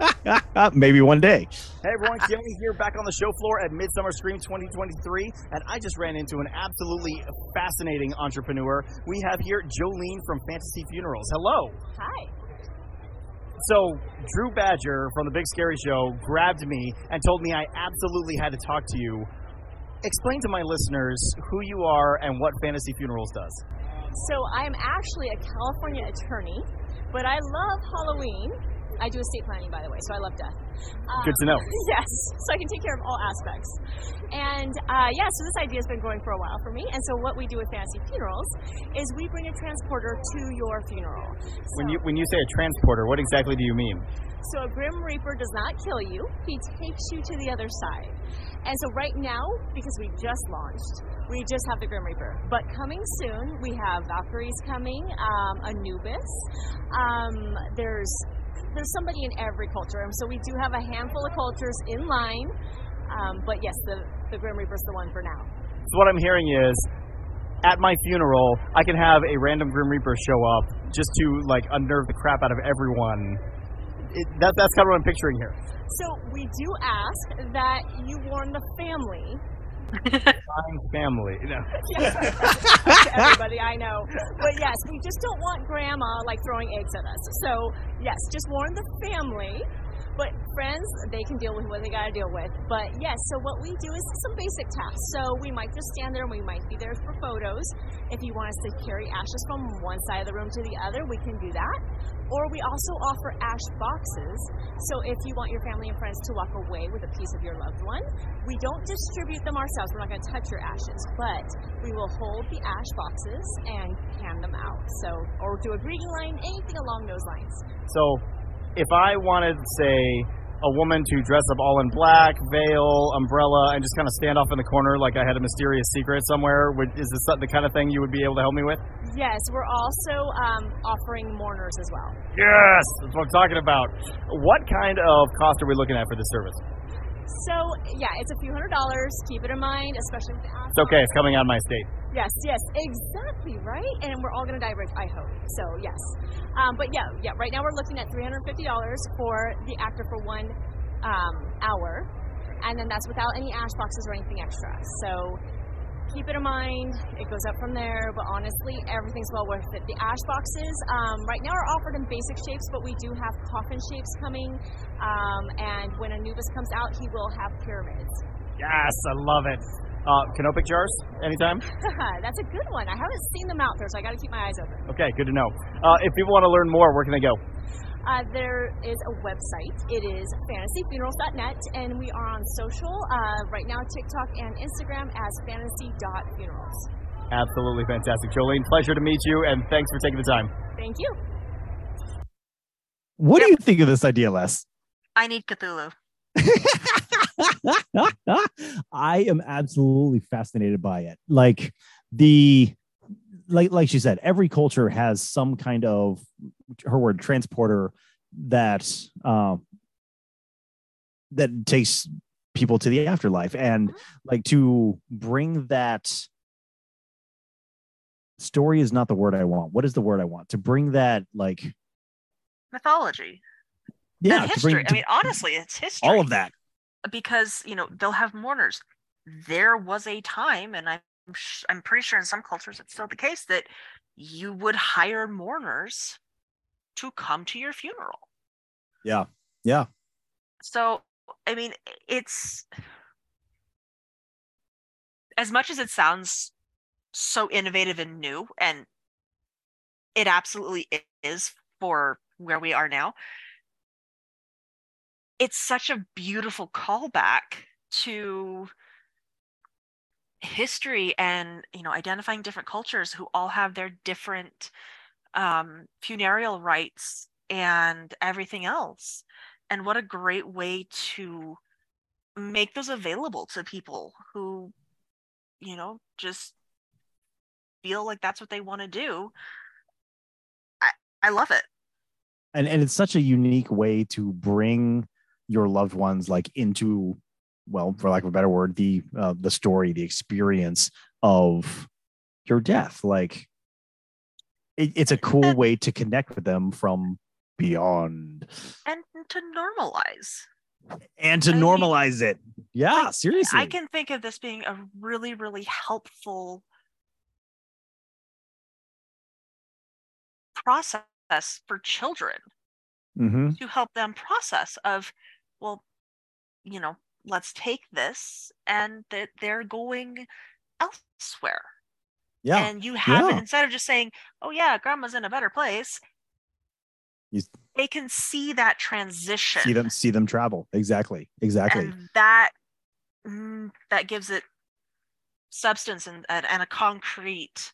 Speaker 1: Maybe one day.
Speaker 19: Hey everyone, Keoni here back on the show floor at Midsummer Scream 2023, and I just ran into an absolutely fascinating entrepreneur. We have here Jolene from Fantasy Funerals. Hello.
Speaker 46: Hi.
Speaker 19: So, Drew Badger from the Big Scary Show grabbed me and told me I absolutely had to talk to you. Explain to my listeners who you are and what Fantasy Funerals does.
Speaker 46: So I'm actually a California attorney, but I love Halloween. I do estate planning, by the way, so I love death. Um,
Speaker 19: Good to know.
Speaker 46: Yes, so I can take care of all aspects. And uh, yeah, so this idea has been going for a while for me. And so what we do with Fantasy Funerals is we bring a transporter to your funeral.
Speaker 19: When you when you say a transporter, what exactly do you mean?
Speaker 46: So a Grim Reaper does not kill you; he takes you to the other side. And so right now, because we just launched, we just have the Grim Reaper. But coming soon, we have Valkyries coming, um, Anubis. Um, there's there's somebody in every culture, and so we do have a handful of cultures in line. Um, but yes, the the Grim Reaper's the one for now.
Speaker 19: So what I'm hearing is, at my funeral, I can have a random Grim Reaper show up just to like unnerve the crap out of everyone. It, that, that's kind of what I'm picturing here.
Speaker 46: So we do ask that you warn the family.
Speaker 19: Fine family. No.
Speaker 46: Everybody I know. But yes, we just don't want grandma like throwing eggs at us. So yes, just warn the family. But friends, they can deal with what they got to deal with. But yes, so what we do is some basic tasks. So we might just stand there and we might be there for photos. If you want us to carry ashes from one side of the room to the other, we can do that. Or we also offer ash boxes. So if you want your family and friends to walk away with a piece of your loved one, we don't distribute them ourselves. We're not going to touch your ashes, but we will hold the ash boxes and hand them out. So, or do a greeting line, anything along those lines.
Speaker 19: So, if I wanted, say, a woman to dress up all in black, veil, umbrella, and just kind of stand off in the corner like I had a mysterious secret somewhere, would, is this the kind of thing you would be able to help me with?
Speaker 46: Yes, we're also um, offering mourners as well.
Speaker 19: Yes, that's what I'm talking about. What kind of cost are we looking at for this service?
Speaker 46: So yeah, it's a few hundred dollars. Keep it in mind, especially with the.
Speaker 19: It's okay. It's coming out of my state.
Speaker 46: Yes, yes, exactly right. And we're all gonna die rich, I hope. So yes, um, but yeah, yeah. Right now we're looking at three hundred fifty dollars for the actor for one um, hour, and then that's without any ash boxes or anything extra. So keep it in mind. It goes up from there, but honestly, everything's well worth it. The ash boxes um, right now are offered in basic shapes, but we do have coffin shapes coming. Um, and when Anubis comes out, he will have pyramids.
Speaker 19: Yes, I love it. Uh, canopic jars, anytime?
Speaker 46: That's a good one. I haven't seen them out there, so I got to keep my eyes open.
Speaker 19: Okay, good to know. Uh, if people want to learn more, where can they go?
Speaker 46: Uh, there is a website. It is fantasyfunerals.net, and we are on social uh, right now, TikTok and Instagram as fantasy.funerals.
Speaker 19: Absolutely fantastic. Jolene, pleasure to meet you, and thanks for taking the time.
Speaker 46: Thank you.
Speaker 1: What do you think of this idea, Les?
Speaker 2: I need Cthulhu.
Speaker 1: I am absolutely fascinated by it. Like the like like she said, every culture has some kind of her word transporter that um that takes people to the afterlife and like to bring that story is not the word I want. What is the word I want? To bring that like
Speaker 2: Mythology.
Speaker 1: yeah,
Speaker 2: And
Speaker 1: to bring
Speaker 2: history. I mean, honestly, it's history.
Speaker 1: all of that.
Speaker 2: Because, you know, they'll have mourners. There was a time, and I'm sh- I'm pretty sure in some cultures it's still the case that you would hire mourners to come to your funeral.
Speaker 1: Yeah. Yeah.
Speaker 2: So, I mean, it's as much as it sounds so innovative and new, and it absolutely is for where we are now, it's such a beautiful callback to history and you know identifying different cultures who all have their different um, funereal rites and everything else. And what a great way to make those available to people who you know just feel like that's what they want to do. I i love it.
Speaker 1: And and it's such a unique way to bring your loved ones like into well for lack of a better word the uh, the story the experience of your death. Like it, it's a cool way to connect with them from beyond.
Speaker 2: And to normalize.
Speaker 1: And to normalize it. Yeah seriously.
Speaker 2: I can think of this being a really really helpful process for children
Speaker 1: mm-hmm.
Speaker 2: to help them process of well you know let's take this and that they're going elsewhere
Speaker 1: yeah.
Speaker 2: and you have it instead of just saying oh yeah grandma's in a better place
Speaker 1: you
Speaker 2: they can see that transition
Speaker 1: see them see them travel. Exactly. Exactly.
Speaker 2: And that mm, that gives it substance and, and, and a concrete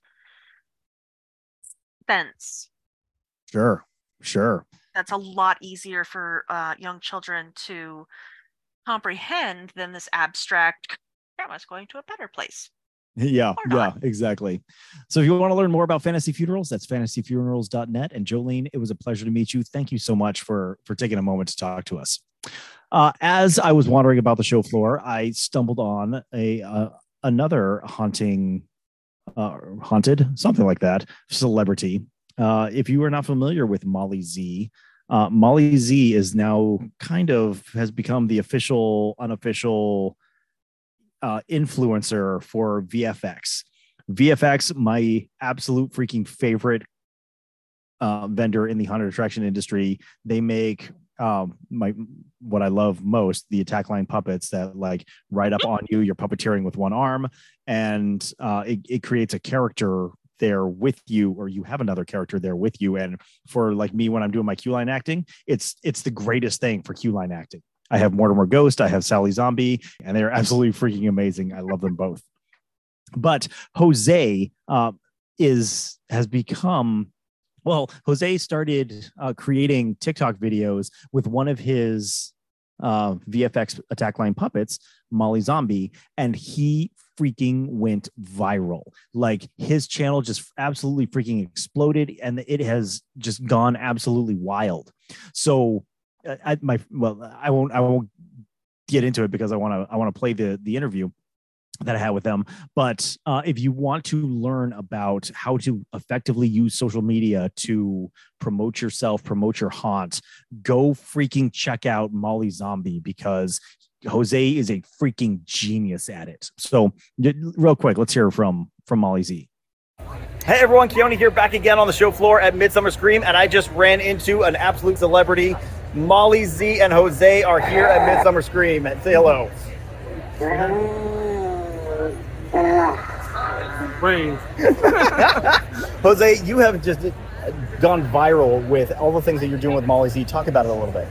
Speaker 2: sense.
Speaker 1: Sure. Sure.
Speaker 2: That's a lot easier for uh, young children to comprehend than this abstract grandma's going to a better place
Speaker 1: yeah yeah exactly. So if you want to learn more about fantasy funerals that's fantasyfunerals.net and jolene it was a pleasure to meet you. Thank you so much for for taking a moment to talk to us. Uh, as i was wandering about the show floor i stumbled on a uh, another haunting uh, haunted something like that celebrity. Uh, if you are not familiar with molly z uh, molly z is now kind of has become the official unofficial uh, influencer for VFX. VFX, my absolute freaking favorite uh, vendor in the haunted attraction industry. They make um, my what I love most the attack line puppets that like ride up on you. You're puppeteering with one arm, and uh, it, it creates a character there with you or you have another character there with you and for like me when i'm doing my q line acting it's it's the greatest thing for q line acting I have Mortimer Ghost, I have Sally Zombie, and they're absolutely freaking amazing. I love them both. But Jose uh, is has become well. Jose started uh, creating TikTok videos with one of his uh, VFX attack line puppets, Molly Zombie, and he freaking went viral. Like his channel just absolutely freaking exploded, and it has just gone absolutely wild. So I, my well, I won't I won't get into it because I want to I want to play the the interview that I had with them. But uh, if you want to learn about how to effectively use social media to promote yourself, promote your haunt, go freaking check out Molly Zombie because Jose is a freaking genius at it. So, real quick, let's hear from from Molly Z.
Speaker 19: Hey everyone, Keoni here back again on the show floor at Midsummer Scream, and I just ran into an absolute celebrity. Molly Z and Jose are here at Midsummer Scream. Say hello.
Speaker 47: Brains.
Speaker 19: Jose, you have just gone viral with all the things that you're doing with Molly Z. Talk about it a little bit.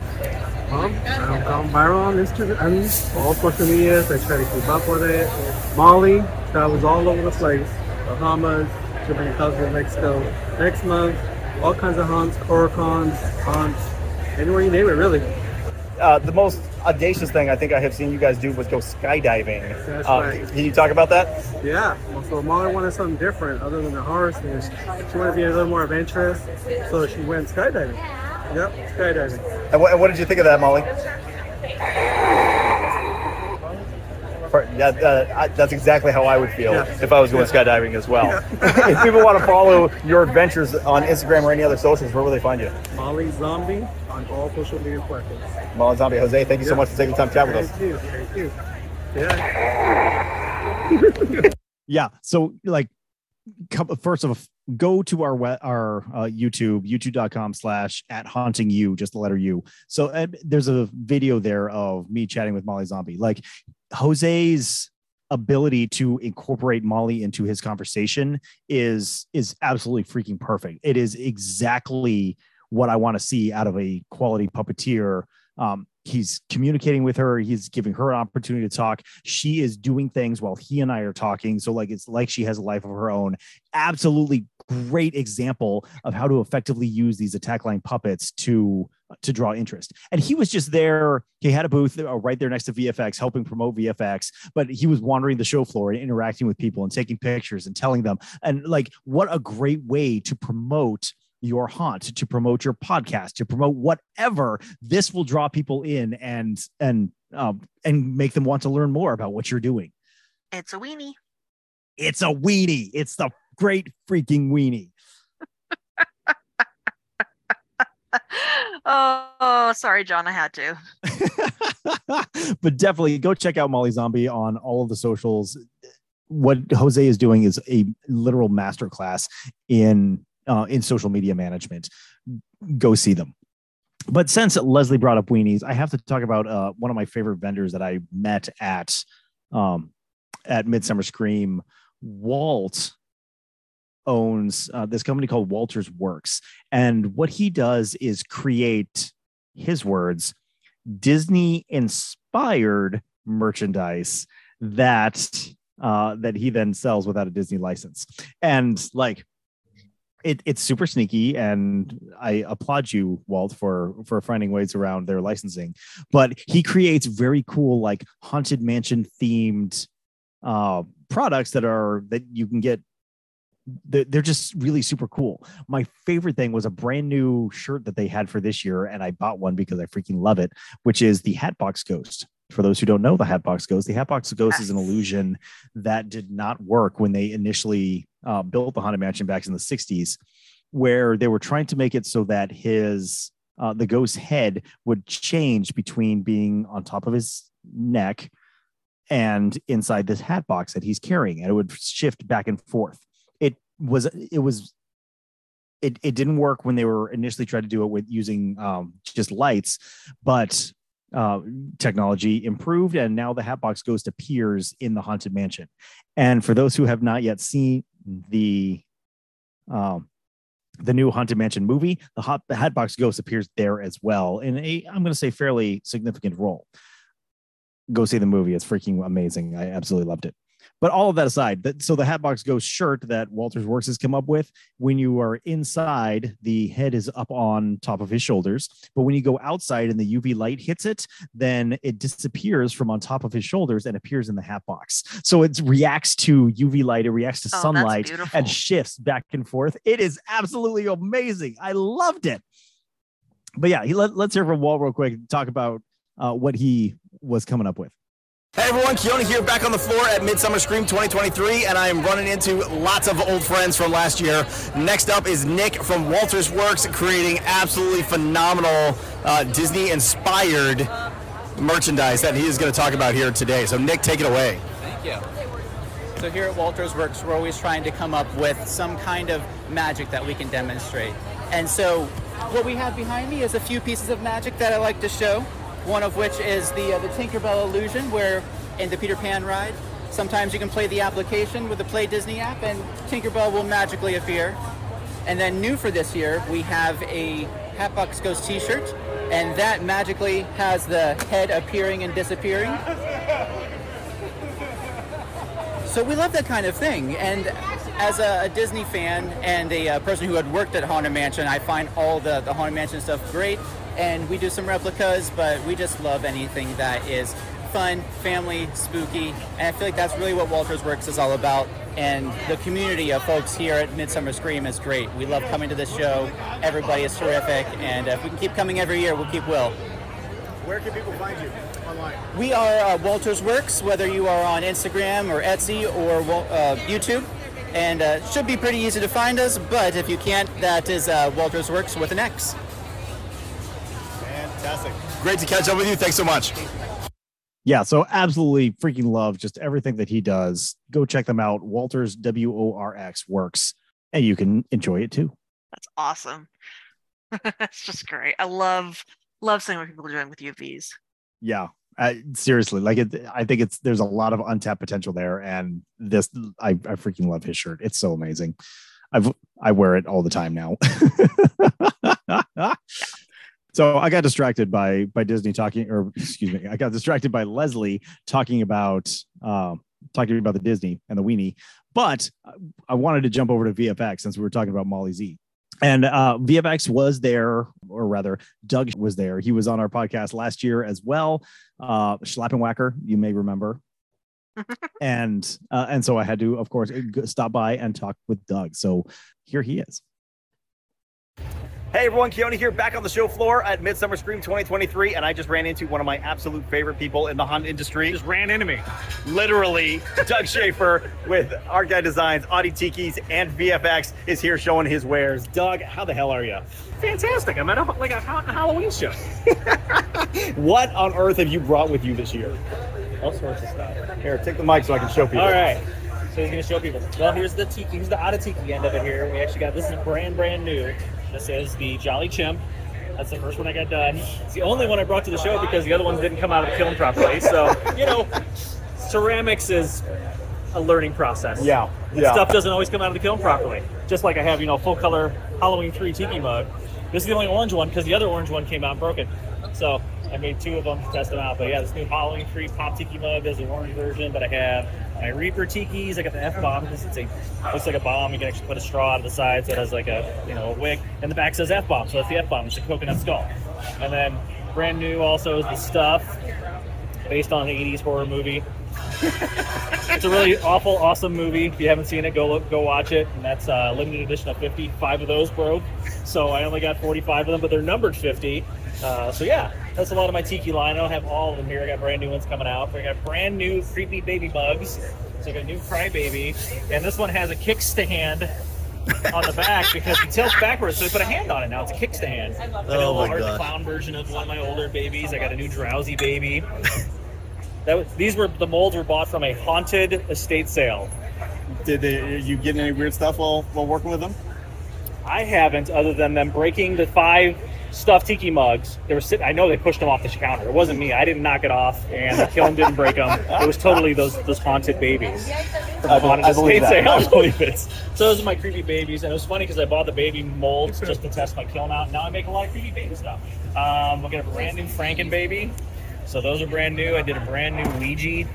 Speaker 47: Um, I've gone viral on Instagram, I mean, all social medias. I try to keep up with it. Molly travels all over the place. Bahamas, in Mexico. Next month, all kinds of haunts, Coracons, haunts, anywhere you name it, really.
Speaker 19: Uh, the most audacious thing I think I have seen you guys do was go skydiving. Uh,
Speaker 47: right.
Speaker 19: Can you talk about that?
Speaker 47: Yeah, well, so Molly wanted something different other than the horror thing. She wanted to be a little more adventurous, so she went skydiving. Yep, skydiving.
Speaker 19: And what, and what did you think of that, Molly? For- Yeah, uh, I, that's exactly how I would feel
Speaker 47: Yeah.
Speaker 19: if I was going skydiving as well. if people want to follow your adventures on Instagram or any other socials, where will they find you?
Speaker 47: Molly Zombie on all social media platforms.
Speaker 19: Molly Zombie, Jose, thank you so much for taking the time to chat with us.
Speaker 47: Thank you, thank you. Yeah.
Speaker 1: Yeah. So like, first of all, go to our we- our uh, YouTube, youtube.com slash at Haunting U, just the letter U. So uh, there's a video there of me chatting with Molly Zombie. Like Jose's ability to incorporate Molly into his conversation is is absolutely freaking perfect. It is exactly what I want to see out of a quality puppeteer. Um, he's communicating with her. He's giving her an opportunity to talk. She is doing things while he and i are talking. So like it's like she has a life of her own. Absolutely great example of how to effectively use these attack line puppets to to draw interest. And he was just there. He had a booth uh, right there next to vfx helping promote vfx but he was wandering the show floor and interacting with people and taking pictures and telling them. And like what a great way to promote your haunt to promote your podcast to promote whatever this will draw people in and and um, and make them want to learn more about what you're doing
Speaker 2: It's a weenie.
Speaker 1: it's a weenie it's the great freaking weenie
Speaker 2: Oh, sorry, John. I had to.
Speaker 1: but definitely go check out molly zombie on all of the socials what jose is doing is a literal masterclass in uh, in social media management go see them. But since leslie brought up weenies i have to talk about uh, one of my favorite vendors that i met at um, at midsummer scream. Walt owns uh, this company called walters worx. And what he does is create his words disney inspired merchandise that uh, that he then sells without a disney license. And like it, it's super sneaky and i applaud you walt for for finding ways around their licensing but he creates very cool like haunted mansion themed uh products that are that you can get they're they're just really super cool. My favorite thing was a brand new shirt that they had for this year, and I bought one because I freaking love it, which is the Hatbox Ghost. For those who don't know the Hatbox Ghost, the Hatbox Ghost is an illusion that did not work when they initially uh, built the Haunted Mansion back in the 60s, where they were trying to make it so that his uh, the ghost's head would change between being on top of his neck and inside this hat box that he's carrying, and it would shift back and forth. It was it was it, it didn't work when they were initially tried to do it with using um, just lights, but uh, technology improved, and now the hat Hatbox Ghost appears in the Haunted Mansion. And for those who have not yet seen the um, the new Haunted Mansion movie, the, hot, the Hatbox Ghost appears there as well in a I'm going to say fairly significant role. Go see the movie; it's freaking amazing. I absolutely loved it. But all of that aside, that, so the Hatbox Ghost shirt that Walters Worx has come up with, when you are inside, the head is up on top of his shoulders. But when you go outside and the UV light hits it, then it disappears from on top of his shoulders and appears in the Hatbox. So it reacts to UV light, it reacts to
Speaker 2: Oh,
Speaker 1: sunlight and shifts back and forth. It is absolutely amazing. I loved it. But yeah, he, let, let's hear from Walt real quick. Talk about uh, what he was coming up with.
Speaker 19: Hey everyone, Keoni here back on the floor at Midsummer Scream 2023, and I am running into lots of old friends from last year. Next up is Nick from Walters Worx, creating absolutely phenomenal uh, Disney inspired merchandise that he is going to talk about here today. So, Nick, take it away.
Speaker 48: Thank you. So here at Walters Worx, we're always trying to come up with some kind of magic that we can demonstrate. And so what we have behind me is a few pieces of magic that I like to show. One of which is the uh, the Tinkerbell illusion, where in the Peter Pan ride, sometimes you can play the application with the Play Disney app, and Tinkerbell will magically appear. And then new for this year, we have a Hatbox Ghost T-shirt, and that magically has the head appearing and disappearing. So we love that kind of thing. And as a, a Disney fan and a uh, person who had worked at Haunted Mansion, I find all the, the Haunted Mansion stuff great. And we do some replicas, but we just love anything that is fun, family, spooky. And I feel like that's really what Walters Worx is all about. And the community of folks here at Midsummer Scream is great. We love coming to this show. Everybody is terrific. And if we can keep coming every year, we'll keep Will.
Speaker 19: Where can people find you online?
Speaker 48: We are uh, Walters Worx, whether you are on Instagram or Etsy or uh, YouTube. And uh, should be pretty easy to find us, but if you can't, that is uh, Walters Works with an X.
Speaker 19: Fantastic. Great to catch up with you. Thanks so much.
Speaker 1: yeah, so absolutely freaking love just everything that he does. Go check them out. Walters W O R X works, and you can enjoy it too.
Speaker 2: That's awesome. That's just great. I love love seeing what people are doing with UVs.
Speaker 1: Yeah, I, seriously, like it, I think it's there's a lot of untapped potential there, and this I, I freaking love his shirt. It's so amazing. I've I wear it all the time now. so I got distracted by by Disney talking, or excuse me, I got distracted by Leslie talking about uh, talking about the Disney and the weenie. But I wanted to jump over to VFX since we were talking about Molly Z. And uh, VFX was there, or rather, Doug was there. He was on our podcast last year as well. Uh, Schlappenwacker, you may remember. and uh, and so I had to, of course, stop by and talk with Doug. So here he is.
Speaker 19: Hey everyone, Keoni here, back on the show floor at Midsummer Scream 2023, and I just ran into one of my absolute favorite people in the Honda industry. Just ran into me. Literally, Doug Schaefer with Art Guy Designs, Otta Tikis, and VFX is here showing his wares. Doug, how the hell are you?
Speaker 49: Fantastic. I'm at a, like a, ha- Halloween show.
Speaker 19: What on earth have you brought with you this year?
Speaker 49: All sorts of stuff.
Speaker 19: Here, take the mic so I can show people.
Speaker 49: All right. So he's going to show people. Well, here's the tiki. Here's the Otta Tiki end of it here. We actually got this is brand brand new. This is the Jolly Chimp. That's the first one I got done. It's the only one I brought to the show because the other ones didn't come out of the kiln properly. So you know, ceramics is a learning process.
Speaker 19: Yeah,
Speaker 49: And
Speaker 19: yeah.
Speaker 49: Stuff doesn't always come out of the kiln properly. Just like I have, you know, full color Halloween tree tiki mug. This is the only orange one because the other orange one came out broken. So I made two of them to test them out. But yeah, this new Halloween tree pop tiki mug is an orange version. But I have my Reaper tikis. I got the F bomb because it's a looks like a bomb. You can actually put a straw to the side, so it has like a you know a wick. And the back says F bomb, so that's the F bomb. It's a coconut skull. And then brand new also is the stuff based on an 80s horror movie. it's a really awful, awesome movie. If you haven't seen it, go look, go watch it. And that's uh, limited edition of 50. Five of those broke, so I only got 45 of them, but they're numbered 50. Uh, so yeah, that's a lot of my tiki line. I don't have all of them here. I got brand new ones coming out. I got brand new creepy baby bugs. So I got a new crybaby, and this one has a kickstand on the back because it tilts backwards, so I put a hand on it now. It's a kickstand. I got a
Speaker 19: Oh
Speaker 49: little
Speaker 19: my
Speaker 49: Art the
Speaker 19: God.
Speaker 49: Clown version of one of my older babies. I got a new drowsy baby. That was, these were the molds were bought from a haunted estate sale.
Speaker 19: Did they, you get any weird stuff while, while working with them?
Speaker 49: I haven't, other than them breaking the five stuffed tiki mugs. They were sitting. I know they pushed them off the counter. It wasn't me. I didn't knock it off, and the kiln didn't break them. It was totally those those haunted babies from
Speaker 19: I
Speaker 49: haunted
Speaker 19: I believe that.
Speaker 49: sale.
Speaker 19: I believe it.
Speaker 49: So those are my creepy babies, and it was funny because I bought the baby molds just to test my kiln out. Now I make a lot of creepy baby stuff. Um, we got a brand new Franken baby. So those are brand new. I did a brand new Ouija.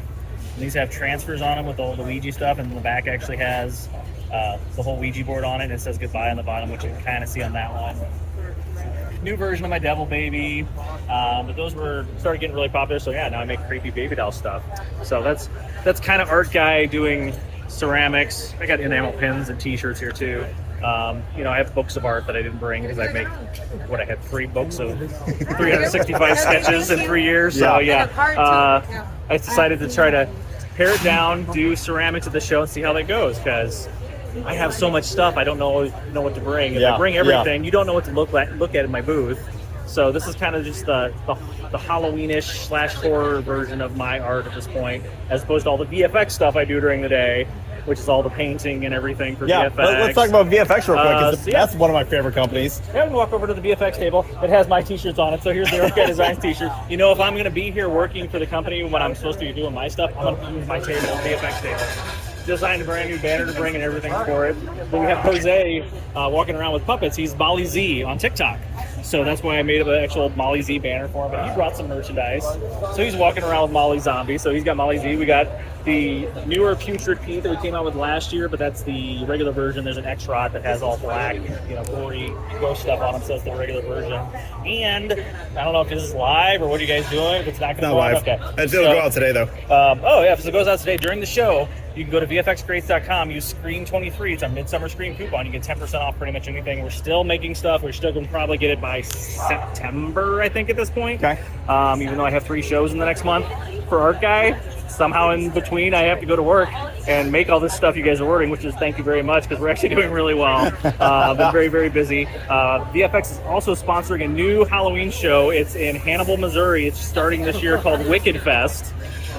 Speaker 49: These have transfers on them with all the Ouija stuff, and the back actually has uh, the whole Ouija board on it. And it says goodbye on the bottom, which you can kind of see on that one. New version of my Devil Baby, um, but those were started getting really popular. So yeah, now I make creepy baby doll stuff. So that's that's kind of art guy doing ceramics. I got enamel pins and T-shirts here too. Um, you know, I have books of art that I didn't bring because I make what I had three books of 365 sketches in three years. So
Speaker 19: Yeah.
Speaker 49: uh, I decided to try to pare it down, do ceramics at the show, and see how that goes because. I have so much stuff. I don't know know what to bring. If
Speaker 19: Yeah,
Speaker 49: I bring
Speaker 19: yeah.
Speaker 49: everything, you don't know what to look at look at in my booth. So this is kind of just the, the the Halloweenish slash horror version of my art at this point, as opposed to all the VFX stuff I do during the day, which is all the painting and everything for
Speaker 19: Yeah,
Speaker 49: VFX.
Speaker 19: let, us talk about VFX real quick.
Speaker 49: Uh, so yeah.
Speaker 19: That's one of my favorite companies.
Speaker 49: Yeah, we can walk over to the VFX table. It has my T-shirts on it. So here's the Guy Designs T-shirt. You know, if I'm going to be here working for the company when I'm supposed to be doing my stuff, I'm going to use my table, the VFX table. Designed a brand new banner to bring and everything for it. But we have Jose uh, walking around with puppets. He's Molly Z on TikTok. So that's why I made up an actual Molly Z banner for him. But he brought some merchandise. So he's walking around with Molly Zombie. So he's got Molly Z. We got the newer Putrid Pete that we came out with last year, but that's the regular version. There's an X Rod that has all black, you know, gory ghost stuff on him. So it's the regular version. And I don't know if this is live or what are you guys doing. If it's not going to go
Speaker 19: live.
Speaker 49: okay.
Speaker 19: It'll go out today, though.
Speaker 49: Um, oh yeah, if it goes out today during the show, you can go to vfxcreates.com, use Scream23. It's our Midsummer Scream coupon. You get 10% off pretty much anything. We're still making stuff. We're still going to probably get it by September, I think, at this point.
Speaker 19: Okay.
Speaker 49: Um, even though I have three shows in the next month for Art Guy, somehow in between I have to go to work and make all this stuff you guys are ordering, which is thank you very much because we're actually doing really well. Uh, been very, very busy. Uh, VFX is also sponsoring a new Halloween show. It's in Hannibal, Missouri. It's starting this year called Wicked Fest.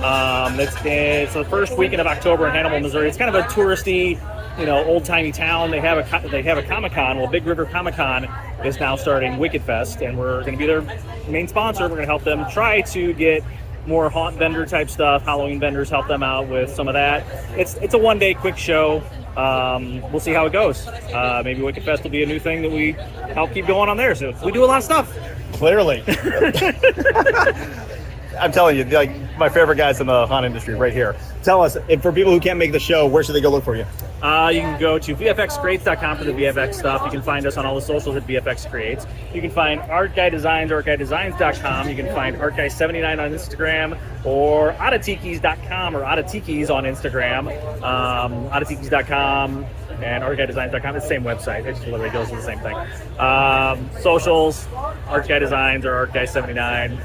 Speaker 49: Um, it's, it's the first weekend of October in Hannibal, Missouri. It's kind of a touristy, you know, old timey town. They have a they have a Comic Con. Well, Big River Comic Con is now starting Wicked Fest, and we're going to be their main sponsor. We're going to help them try to get more haunt vendor type stuff. Halloween vendors help them out with some of that. It's it's a one day quick show. Um, we'll see how it goes. Uh, maybe Wicked Fest will be a new thing that we help keep going on there. So we do a lot of stuff.
Speaker 19: Clearly. I'm telling you, like my favorite guys in the haunt industry right here. Tell us, if for people who can't make the show, where should they go look for you?
Speaker 49: Uh, you can go to VFXCreates.com for the VFX stuff. You can find us on all the socials at VFX Creates. You can find Art Guy Designs, ArtGuyDesigns.com. You can find Art Guy 79 on Instagram or Ottatikis.com or Ottatikis on Instagram. Um, Ottatikis.com and ArtGuyDesigns.com. It's the same website. It just literally goes to the same thing. Um, socials, Art Guy Designs or Art Guy 79.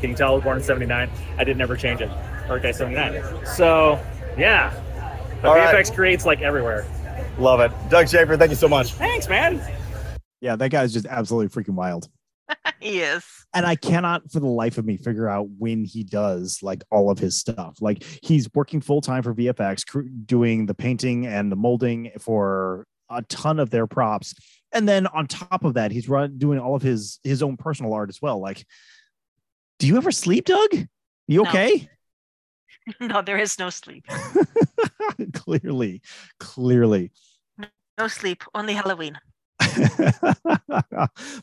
Speaker 49: Can you tell I was born in 79? I did never change it. Art Guy 79. So, yeah. But
Speaker 19: All
Speaker 49: VFX
Speaker 19: right.
Speaker 49: creates like everywhere.
Speaker 19: Love it. Doug Schaefer, thank you so much.
Speaker 49: Thanks, man.
Speaker 1: Yeah, that guy's just absolutely freaking wild.
Speaker 2: he is.
Speaker 1: And I cannot for the life of me figure out when he does like all of his stuff. Like he's working full time for VFX, cr- doing the painting and the molding for a ton of their props. And then on top of that, he's run doing all of his his own personal art as well. Like, do you ever sleep, Doug? You
Speaker 2: No.
Speaker 1: okay?
Speaker 2: no, there is no sleep.
Speaker 1: clearly, clearly.
Speaker 2: No sleep. Only Halloween.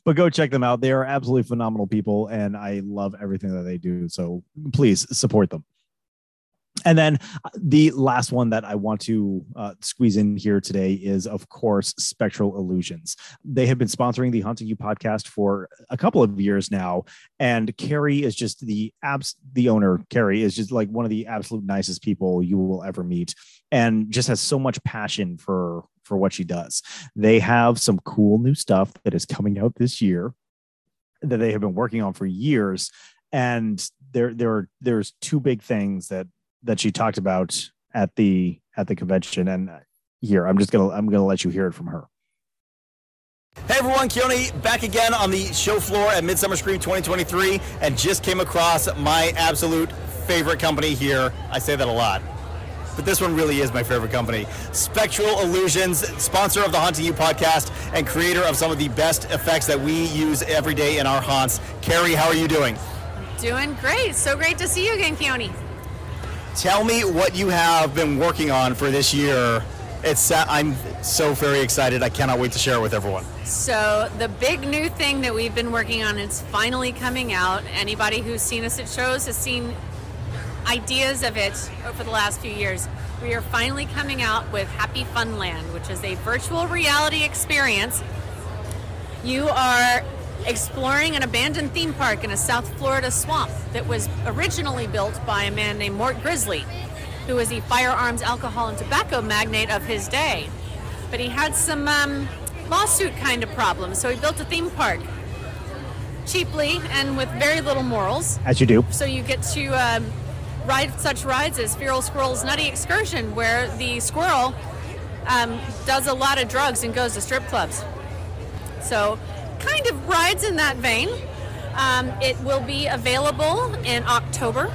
Speaker 1: but go check them out. They are absolutely phenomenal people, and I love everything that they do. So please support them. And then uh, the last one that I want to uh, squeeze in here today is, of course, Spectral Illusions. They have been sponsoring the Haunting U podcast for a couple of years now, and Carrie is just the abs. The owner, Carrie, is just like one of the absolute nicest people you will ever meet, and just has so much passion for for what she does. They have some cool new stuff that is coming out this year that they have been working on for years, and there there are there's two big things that that she talked about at the at the convention and here i'm just gonna i'm gonna let you hear it from her
Speaker 19: Hey everyone, Keoni back again on the show floor at Midsummer Scream 2023 and just came across my absolute favorite company here. I say that a lot. But this one really is my favorite company. Spectral Illusions, sponsor of the Haunting U podcast and creator of some of the best effects that we use every day in our haunts. Carrie, how are you doing?
Speaker 50: Doing great. So great to see you again, Keoni.
Speaker 19: Tell me what you have been working on for this year. It's I'm so very excited. I cannot wait to share it with everyone.
Speaker 50: So the big new thing that we've been working on is finally coming out. Anybody who's seen us at shows has seen ideas of it over the last few years. We are finally coming out with Happy Fun Land, which is a virtual reality experience. You are exploring an abandoned theme park in a South Florida swamp that was originally built by a man named Mort Grizzly, who was the firearms, alcohol, and tobacco magnate of his day. But he had some um, lawsuit kind of problems, so he built a theme park cheaply and with very little morals.
Speaker 1: as you do
Speaker 50: So you get to um, ride such rides as Feral Squirrel's Nutty Excursion, where the squirrel um, does a lot of drugs and goes to strip clubs. So, kind of rides in that vein. Um, it will be available in October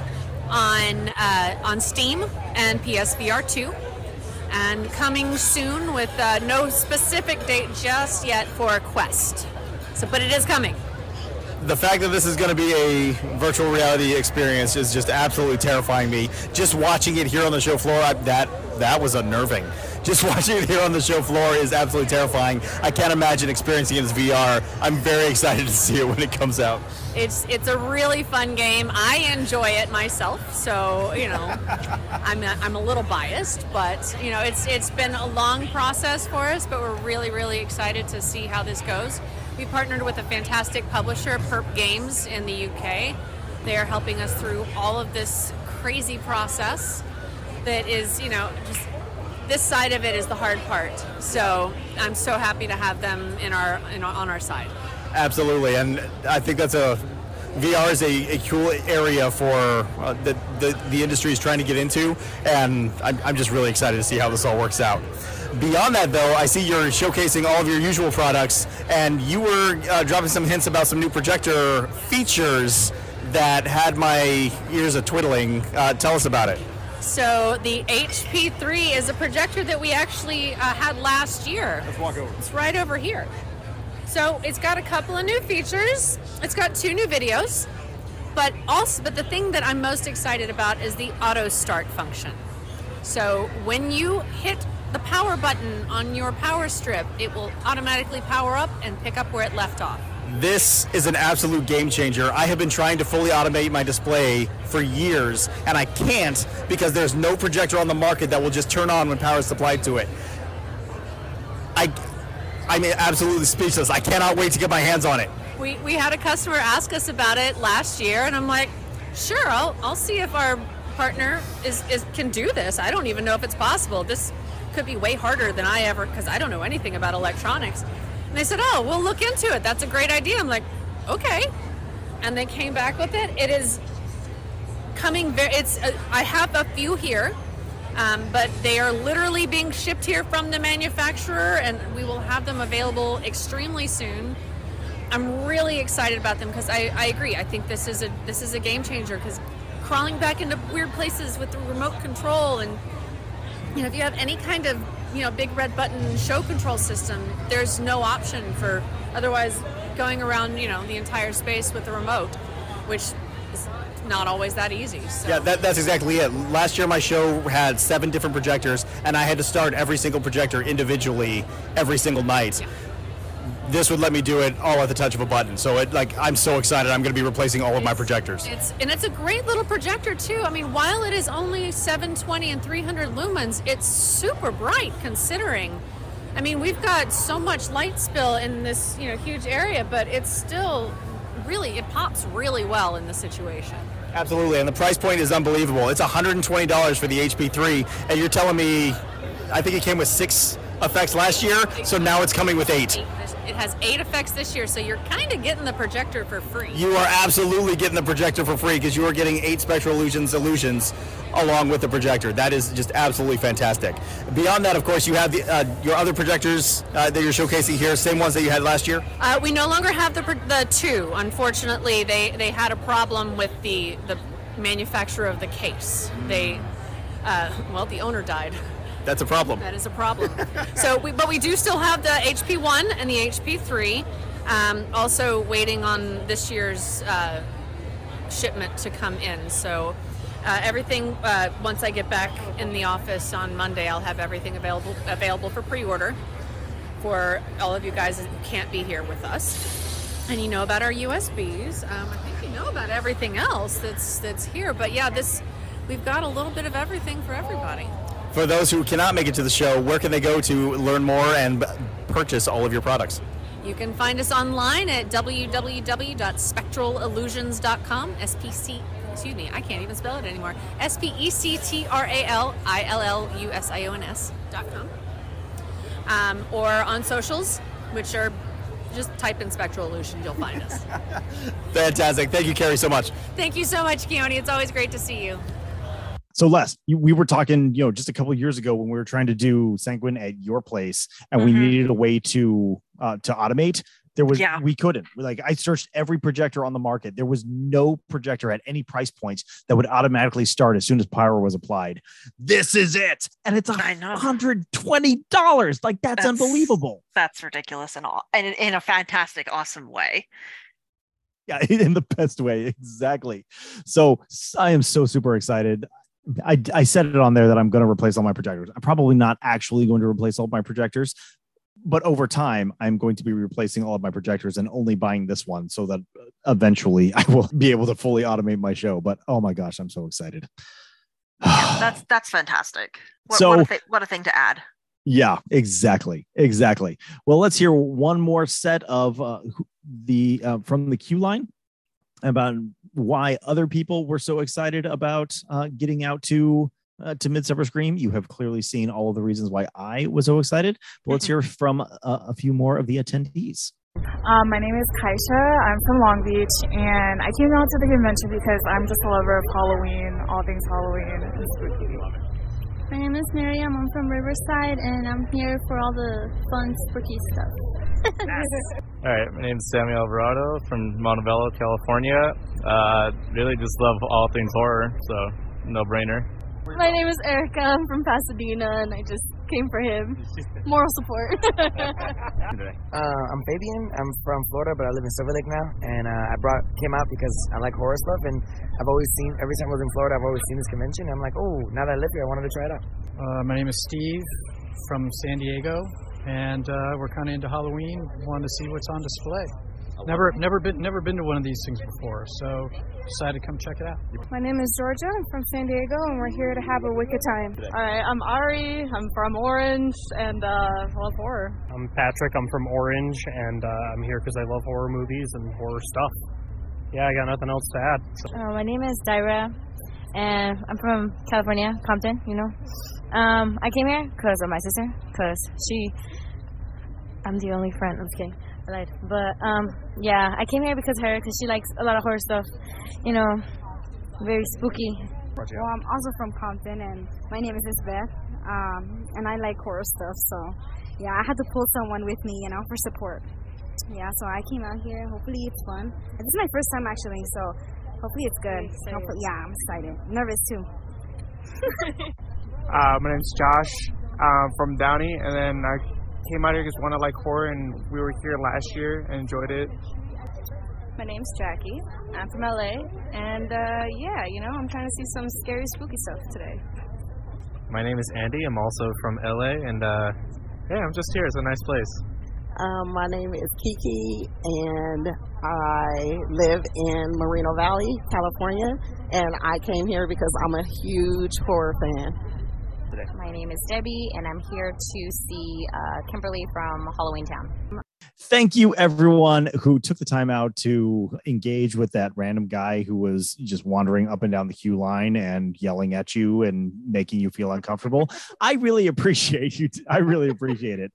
Speaker 50: on uh, on Steam and PSVR 2, and coming soon with uh, no specific date just yet for Quest. So, but it is coming.
Speaker 19: the fact that this is going to be a virtual reality experience is just absolutely terrifying me. Just watching it here on the show floor, I, that that was unnerving. Just watching it here on the show floor is absolutely terrifying. I can't imagine experiencing it as VR. I'm very excited to see it when it comes out.
Speaker 50: It's it's a really fun game. I enjoy it myself, so you know, I'm a, I'm a little biased, but you know, it's it's been a long process for us, but we're really really excited to see how this goes. We partnered with a fantastic publisher, Perp Games, in the UK. They are helping us through all of this crazy process. That is, you know, just this side of it is the hard part. So I'm so happy to have them in our, in our on our side.
Speaker 19: Absolutely, and I think that's a VR is a, a cool area for uh, the, the the industry is trying to get into, and I'm, I'm just really excited to see how this all works out. Beyond that, though, I see you're showcasing all of your usual products, and you were uh, dropping some hints about some new projector features that had my ears a twiddling. Uh, tell us about it.
Speaker 50: So the HP3 is a projector that we actually uh, had last year.
Speaker 19: Let's walk over.
Speaker 50: It's right over here. So it's got a couple of new features. It's got two new videos, but also, but the thing that I'm most excited about is the auto start function. So when you hit the power button on your power strip, it will automatically power up and pick up where it left off.
Speaker 19: This is an absolute game changer. I have been trying to fully automate my display for years, and I can't because there's no projector on the market that will just turn on when power is supplied to it. I, I'm absolutely speechless. I cannot wait to get my hands on it.
Speaker 50: We, we had a customer ask us about it last year, and I'm like, sure, I'll, I'll see if our partner is, is can do this. I don't even know if it's possible. This could be way harder than I ever, because I don't know anything about electronics. And they said, oh, we'll look into it. That's a great idea. I'm like, okay. And they came back with it. It is coming very, it's, uh, I have a few here. Um, but they are literally being shipped here from the manufacturer, and we will have them available extremely soon. I'm really excited about them because I, I agree. I think this is a this is a game changer because crawling back into weird places with the remote control and you know if you have any kind of you know big red button show control system, there's no option for otherwise going around you know the entire space with the remote, which is not always that easy. So.
Speaker 19: Yeah, that, that's exactly it. Last year, my show had seven different projectors, and I had to start every single projector individually every single night. This would let me do it all at the touch of a button. So, it like I'm so excited. I'm going to be replacing all of my projectors.
Speaker 50: It's and it's a great little projector too. I mean, while it is only 720 and 300 lumens, it's super bright considering. I mean, we've got so much light spill in this you know huge area, but it's still really it pops really well in the situation.
Speaker 19: Absolutely, and the price point is unbelievable. It's $120 for the HP3, and you're telling me, I think it came with six effects last year, so now it's coming with eight.
Speaker 50: It has eight effects this year, so you're kind of getting the projector for free.
Speaker 19: You are absolutely getting the projector for free because you are getting eight Spectral Illusions illusions along with the projector. That is just absolutely fantastic. Beyond that, of course, you have the, uh, your other projectors uh, that you're showcasing here, same ones that you had last year.
Speaker 50: Uh, we no longer have the, the two. Unfortunately, they, they had a problem with the, the manufacturer of the case. They, uh, well, the owner died.
Speaker 19: That's a problem.
Speaker 50: That is a problem. so, we, but we do still have the HP one and the HP three. Um, also waiting on this year's uh, shipment to come in. So. Uh, everything uh, once I get back in the office on Monday, I'll have everything available available for pre-order for all of you guys that can't be here with us. And you know about our USBs. Um, I think you know about everything else that's that's here. But yeah, this we've got a little bit of everything for everybody.
Speaker 19: For those who cannot make it to the show, where can they go to learn more and purchase all of your products?
Speaker 50: You can find us online at www.spectralillusions.com. SPC, excuse me, I can't even spell it anymore. S P E C T R A L I L L U S I O N S.com. Um, or on socials, which are just type in Spectral Illusion, you'll find us.
Speaker 19: Fantastic. Thank you, Carrie, so much.
Speaker 50: Thank you so much, Keoni. It's always great to see you.
Speaker 1: So Les, you, we were talking, you know, just a couple years ago when we were trying to do Sanguine at your place, and we needed a way to uh, to automate. There was
Speaker 2: Yeah.
Speaker 1: we couldn't. Like I searched every projector on the market. There was no projector at any price points that would automatically start as soon as power was applied. This is it, and it's hundred twenty dollars. Like that's, unbelievable.
Speaker 2: That's ridiculous and all, and in a fantastic, awesome way.
Speaker 1: Yeah, in the best way, exactly. So i am so super excited. I, I said it on there that I'm going to replace all my projectors. I'm probably not actually going to replace all my projectors, but over time, I'm going to be replacing all of my projectors and only buying this one so that eventually I will be able to fully automate my show. But oh my gosh, I'm so excited.
Speaker 2: That's that's fantastic. What,
Speaker 1: So-
Speaker 2: what, a thi- what a thing to add.
Speaker 1: Yeah, exactly, exactly. Well, let's hear one more set of uh, the uh, from the Q line about why other people were so excited about uh, getting out to uh, to Midsummer Scream. You have clearly seen all of the reasons why I was so excited. But let's hear from uh, a few more of the attendees.
Speaker 51: Um, my name is Kaisha. I'm from Long Beach, and I came out to the convention because I'm just a lover of Halloween, all things Halloween and spooky.
Speaker 3: My name is Miriam. I'm from Riverside, and I'm here for all the fun, spooky stuff.
Speaker 10: All right, my name is Samuel Alvarado from Montebello, California. Uh, really just love all things horror, so no brainer.
Speaker 16: My name is Erica. I'm from Pasadena, and I just came for him. Moral support.
Speaker 52: Uh, I'm Fabian. I'm from Florida, but I live in Silver Lake now. And uh, I brought came out because I like horror stuff, and I've always seen every time I was in Florida, I've always seen this convention. I'm like, oh, now that I live here, I wanted to try it out.
Speaker 19: Uh, my name is Steve from San Diego, and uh, we're kind of into Halloween. Wanted to see what's on display. Never, never been, never been to one of these things before, so decided to come check it out.
Speaker 16: My name is Georgia. I'm from San Diego, and we're here to have a wicked time. All right, I'm Ari. I'm from Orange, and uh, I love horror.
Speaker 14: I'm Patrick. I'm from Orange, and uh, I'm here because I love horror movies and horror stuff. Yeah, I got nothing else to add. So.
Speaker 53: Uh, my name is Dyra, and I'm from California, Compton. You know, um, I came here because of my sister, because she. I'm the only friend. I'm just kidding. I lied. But um, yeah, I came here because of her, because she likes a lot of horror stuff. You know, very spooky.
Speaker 16: Well, I'm also from Compton, and my name is Isabeth, um, and I like horror stuff. So, yeah, I had to pull someone with me, you know, for support. Yeah, so I came out here. Hopefully, it's fun. This is my first time actually, so hopefully it's good. Hopefully, yeah, I'm excited. nervous too.
Speaker 14: Uh, my name's Josh. I'm from Downey, and then I came out here because one I like horror, and we were here last year and enjoyed it.
Speaker 16: My name's Jackie. I'm from LA, and uh, yeah, you know, I'm trying to see some scary, spooky stuff today.
Speaker 10: My name is Andy. I'm also from LA, and uh, yeah, I'm just here. It's a nice place.
Speaker 45: Um, my name is Kiki, and I live in Moreno Valley, California. And I came here because I'm a huge horror fan.
Speaker 54: My name is Debbie, and I'm here to see uh, Kimberly from Halloween Town.
Speaker 1: Thank you, everyone who took the time out to engage with that random guy who was just wandering up and down the queue line and yelling at you and making you feel uncomfortable. I really appreciate you. I really appreciate it.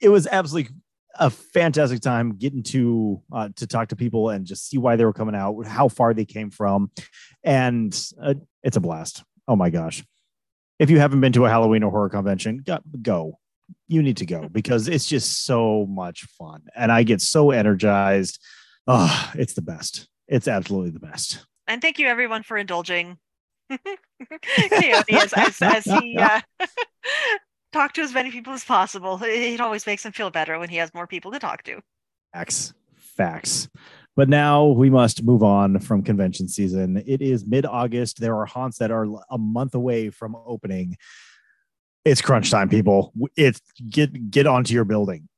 Speaker 1: It was absolutely a fantastic time getting to uh, to talk to people and just see why they were coming out, how far they came from, and uh, it's a blast. Oh my gosh! If you haven't been to a Halloween or horror convention, go. You need to go because it's just so much fun, and I get so energized. Oh, it's the best. It's absolutely the best.
Speaker 2: And thank you everyone for indulging Keoni as, as, as he uh, talk to as many people as possible. It always makes him feel better when he has more people to talk to.
Speaker 1: Facts. Facts. But now we must move on from convention season. It is mid August. There are haunts that are a month away from opening. It's crunch time, people. It's get get onto your building.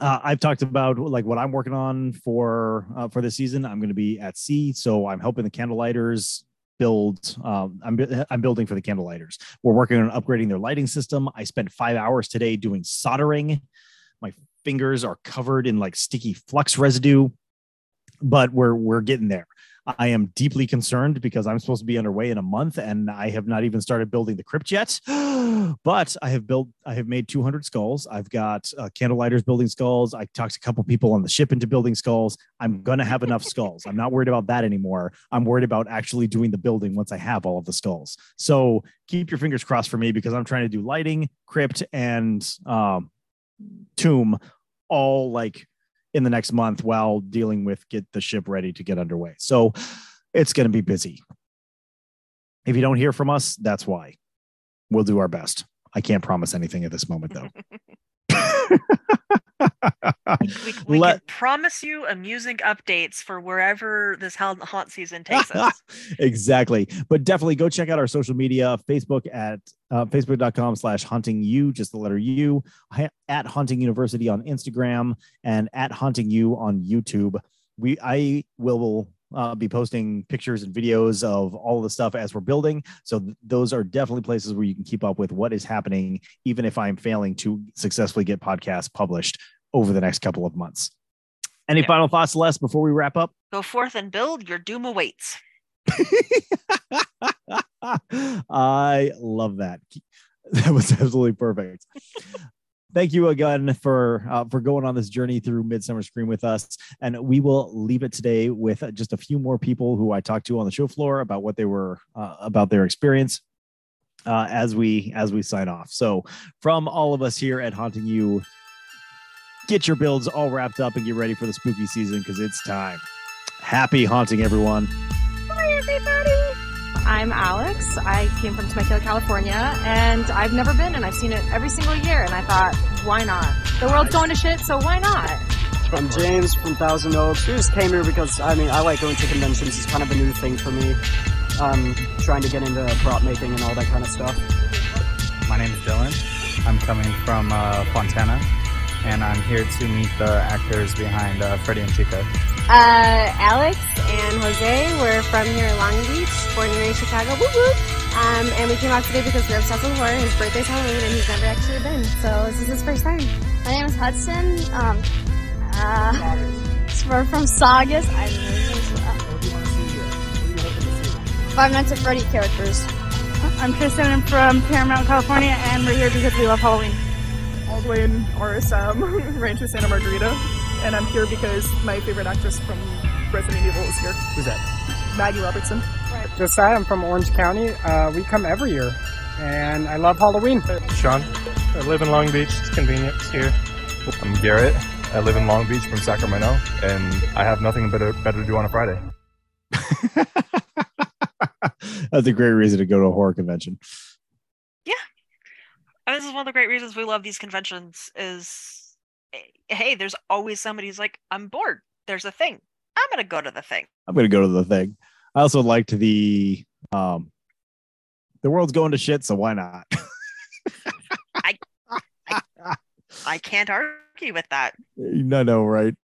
Speaker 1: Uh, I've talked about like what I'm working on for uh, for this season. I'm going to be at sea, so I'm helping the candlelighters build. Um, I'm I'm building for the candlelighters. We're working on upgrading their lighting system. I spent five hours today doing soldering. My fingers are covered in like sticky flux residue, but we're we're getting there. I am deeply concerned because I'm supposed to be underway in a month and I have not even started building the crypt yet. but I have built, I have made 200 skulls. I've got uh, candlelighters building skulls. I talked to a couple people on the ship into building skulls. I'm going to have enough skulls. I'm not worried about that anymore. I'm worried about actually doing the building once I have all of the skulls. So keep your fingers crossed for me because I'm trying to do lighting, crypt, and um, tomb all like in the next month while dealing with get the ship ready to get underway. So it's going to be busy. If you don't hear from us, that's why. We'll do our best. I can't promise anything at this moment, though.
Speaker 2: We, we can promise you amusing updates for wherever this haunt haunt season takes us.
Speaker 1: exactly. But definitely go check out our social media, Facebook at uh, facebook.com slash haunting u, just the letter U, at haunting university on Instagram and at haunting u on YouTube. We I will uh, be posting pictures and videos of all the stuff as we're building. So th- those are definitely places where you can keep up with what is happening, even if I'm failing to successfully get podcasts published over the next couple of months. Any final thoughts, Les, before we wrap up?
Speaker 2: Go forth and build. Your doom awaits.
Speaker 1: I love that. That was absolutely perfect. Thank you again for uh, for going on this journey through Midsummer Scream with us, and we will leave it today with just a few more people who I talked to on the show floor about what they were uh, about their experience uh, as we as we sign off. So, from all of us here at Haunting U, get your builds all wrapped up and get ready for the spooky season because it's time. Happy haunting, everyone.
Speaker 45: Hi, everybody. I'm Alex. I came from Temecula, California, and I've never been, and I've seen it every single year. And I thought, why not? The world's going to shit, so why not?
Speaker 11: I'm James from Thousand Oaks. We just came here because I mean I like going to conventions. It's kind of a new thing for me. Um, trying to get into prop making and all that kind of stuff.
Speaker 10: My name is Dylan. I'm coming from uh, Fontana, and I'm here to meet the actors behind uh, Freddy and Chica.
Speaker 3: Uh, Alex and Jose we're from here in Long Beach, born and raised Chicago. Woo woo! Um, and we came out today because we're obsessed with horror. His birthday's Halloween, and he's never actually been, so this is his first time.
Speaker 55: My name is Hudson. Um, uh, we're from Saugus. I Five Nights at Freddy characters.
Speaker 16: I'm Tristan. I'm from Paramount, California, and we're here because we love Halloween.
Speaker 7: Aldwin Orisam, Rancho Santa Margarita, and I'm here because my favorite actress from Resident Evil is here.
Speaker 10: Who's that?
Speaker 7: Maggie Robertson.
Speaker 56: Josiah, I'm from Orange County. Uh, we come every year, and I love Halloween.
Speaker 57: Sean, I live in Long Beach. It's convenient it's here.
Speaker 38: I'm Garrett. I live in Long Beach from Sacramento, and I have nothing better, better to do on a Friday.
Speaker 1: That's a great reason to go to a horror convention.
Speaker 2: And this is one of the great reasons we love these conventions is eh, hey, there's always somebody who's like, I'm bored. There's a thing. I'm gonna go to the thing.
Speaker 1: I'm gonna go to the thing. I also liked the um the world's going to shit, so why not?
Speaker 2: I I can't argue with that.
Speaker 1: no, no, right?